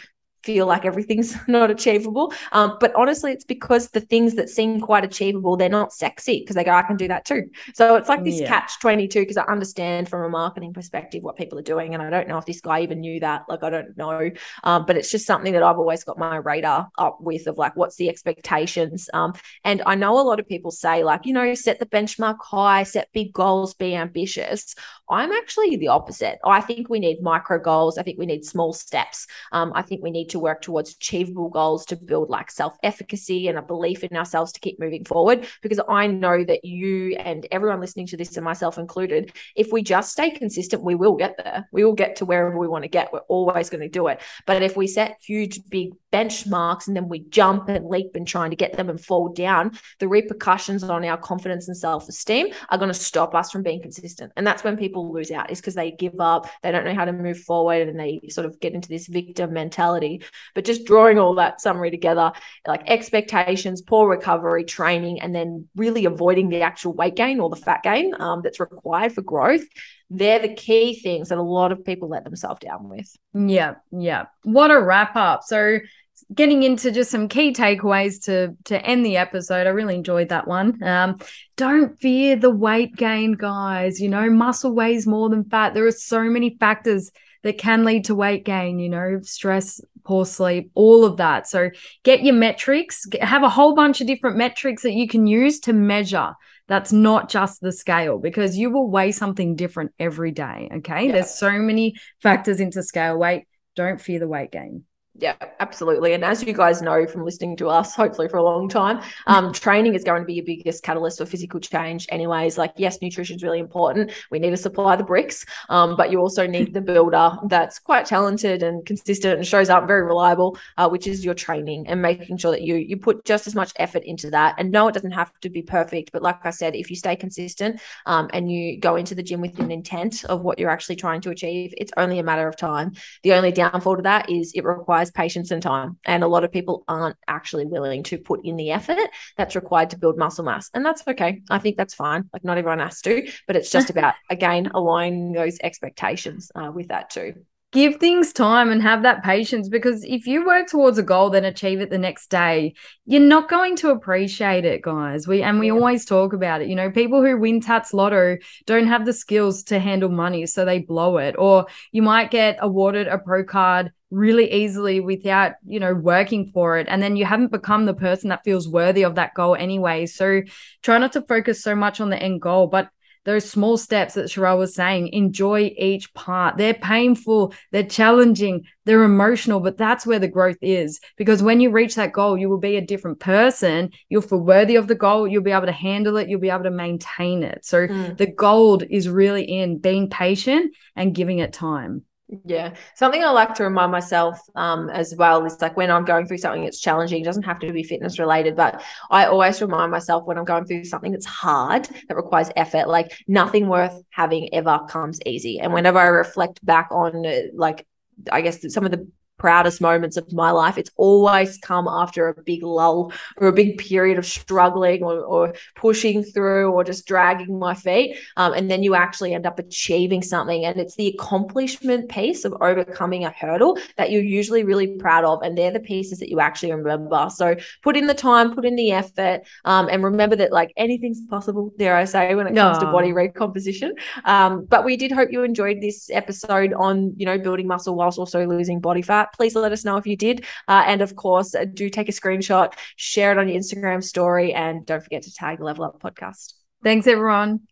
feel like everything's not achievable. Um, but honestly, it's because the things that seem quite achievable, they're not sexy because they go, I can do that too. So it's like this yeah. catch 22 because I understand from a marketing perspective what people are doing. And I don't know if this guy even knew that. Like, I don't know. Um, but it's just something that I've always got my radar up with of like, what's the expectations? Um, and I know a lot of people say, like, you know, set the benchmark high, set big goals, be ambitious. I'm actually the opposite. I think we need micro goals. I think we need small steps. Um, I think we need to work towards achievable goals to build like self efficacy and a belief in ourselves to keep moving forward. Because I know that you and everyone listening to this, and myself included, if we just stay consistent, we will get there. We will get to wherever we want to get. We're always going to do it. But if we set huge, big benchmarks and then we jump and leap and trying to get them and fall down, the repercussions on our confidence and self esteem are going to stop us from being consistent. And that's when people people lose out is because they give up, they don't know how to move forward, and they sort of get into this victim mentality. But just drawing all that summary together, like expectations, poor recovery, training, and then really avoiding the actual weight gain or the fat gain um, that's required for growth they're the key things that a lot of people let themselves down with. Yeah, yeah. What a wrap up. So getting into just some key takeaways to to end the episode. I really enjoyed that one. Um, don't fear the weight gain, guys. You know, muscle weighs more than fat. There are so many factors that can lead to weight gain. You know, stress, poor sleep, all of that. So get your metrics. Have a whole bunch of different metrics that you can use to measure. That's not just the scale because you will weigh something different every day. Okay. Yeah. There's so many factors into scale weight. Don't fear the weight gain. Yeah, absolutely. And as you guys know from listening to us, hopefully for a long time, um, training is going to be your biggest catalyst for physical change, anyways. Like, yes, nutrition is really important. We need to supply the bricks, um, but you also need the builder that's quite talented and consistent and shows up very reliable, uh, which is your training and making sure that you you put just as much effort into that. And no, it doesn't have to be perfect, but like I said, if you stay consistent um, and you go into the gym with an intent of what you're actually trying to achieve, it's only a matter of time. The only downfall to that is it requires requires patience and time. And a lot of people aren't actually willing to put in the effort that's required to build muscle mass. And that's okay. I think that's fine. Like, not everyone has to, but it's just about, again, aligning those expectations uh, with that too. give things time and have that patience because if you work towards a goal then achieve it the next day you're not going to appreciate it guys we and we yeah. always talk about it you know people who win Tatts Lotto don't have the skills to handle money so they blow it or you might get awarded a pro card really easily without you know working for it and then you haven't become the person that feels worthy of that goal anyway so try not to focus so much on the end goal but those small steps that Sharelle was saying, enjoy each part. They're painful, they're challenging, they're emotional, but that's where the growth is. Because when you reach that goal, you will be a different person. You'll feel worthy of the goal. You'll be able to handle it. You'll be able to maintain it. So mm. the gold is really in being patient and giving it time. Yeah. Something I like to remind myself um, as well is like when I'm going through something that's challenging, doesn't have to be fitness related, but I always remind myself when I'm going through something that's hard, that requires effort, like nothing worth having ever comes easy. And whenever I reflect back on uh, like, I guess some of the proudest moments of my life, it's always come after a big lull or a big period of struggling or, or pushing through or just dragging my feet. Um, and then you actually end up achieving something. And it's the accomplishment piece of overcoming a hurdle that you're usually really proud of. And they're the pieces that you actually remember. So put in the time, put in the effort, um, and remember that like anything's possible, dare I say, when it comes to body recomposition. Um, but we did hope you enjoyed this episode on, you know, building muscle whilst also losing body fat please let us know if you did. Uh, and of course, uh, do take a screenshot, share it on your Instagram story, and don't forget to tag Level Up podcast. Thanks, everyone.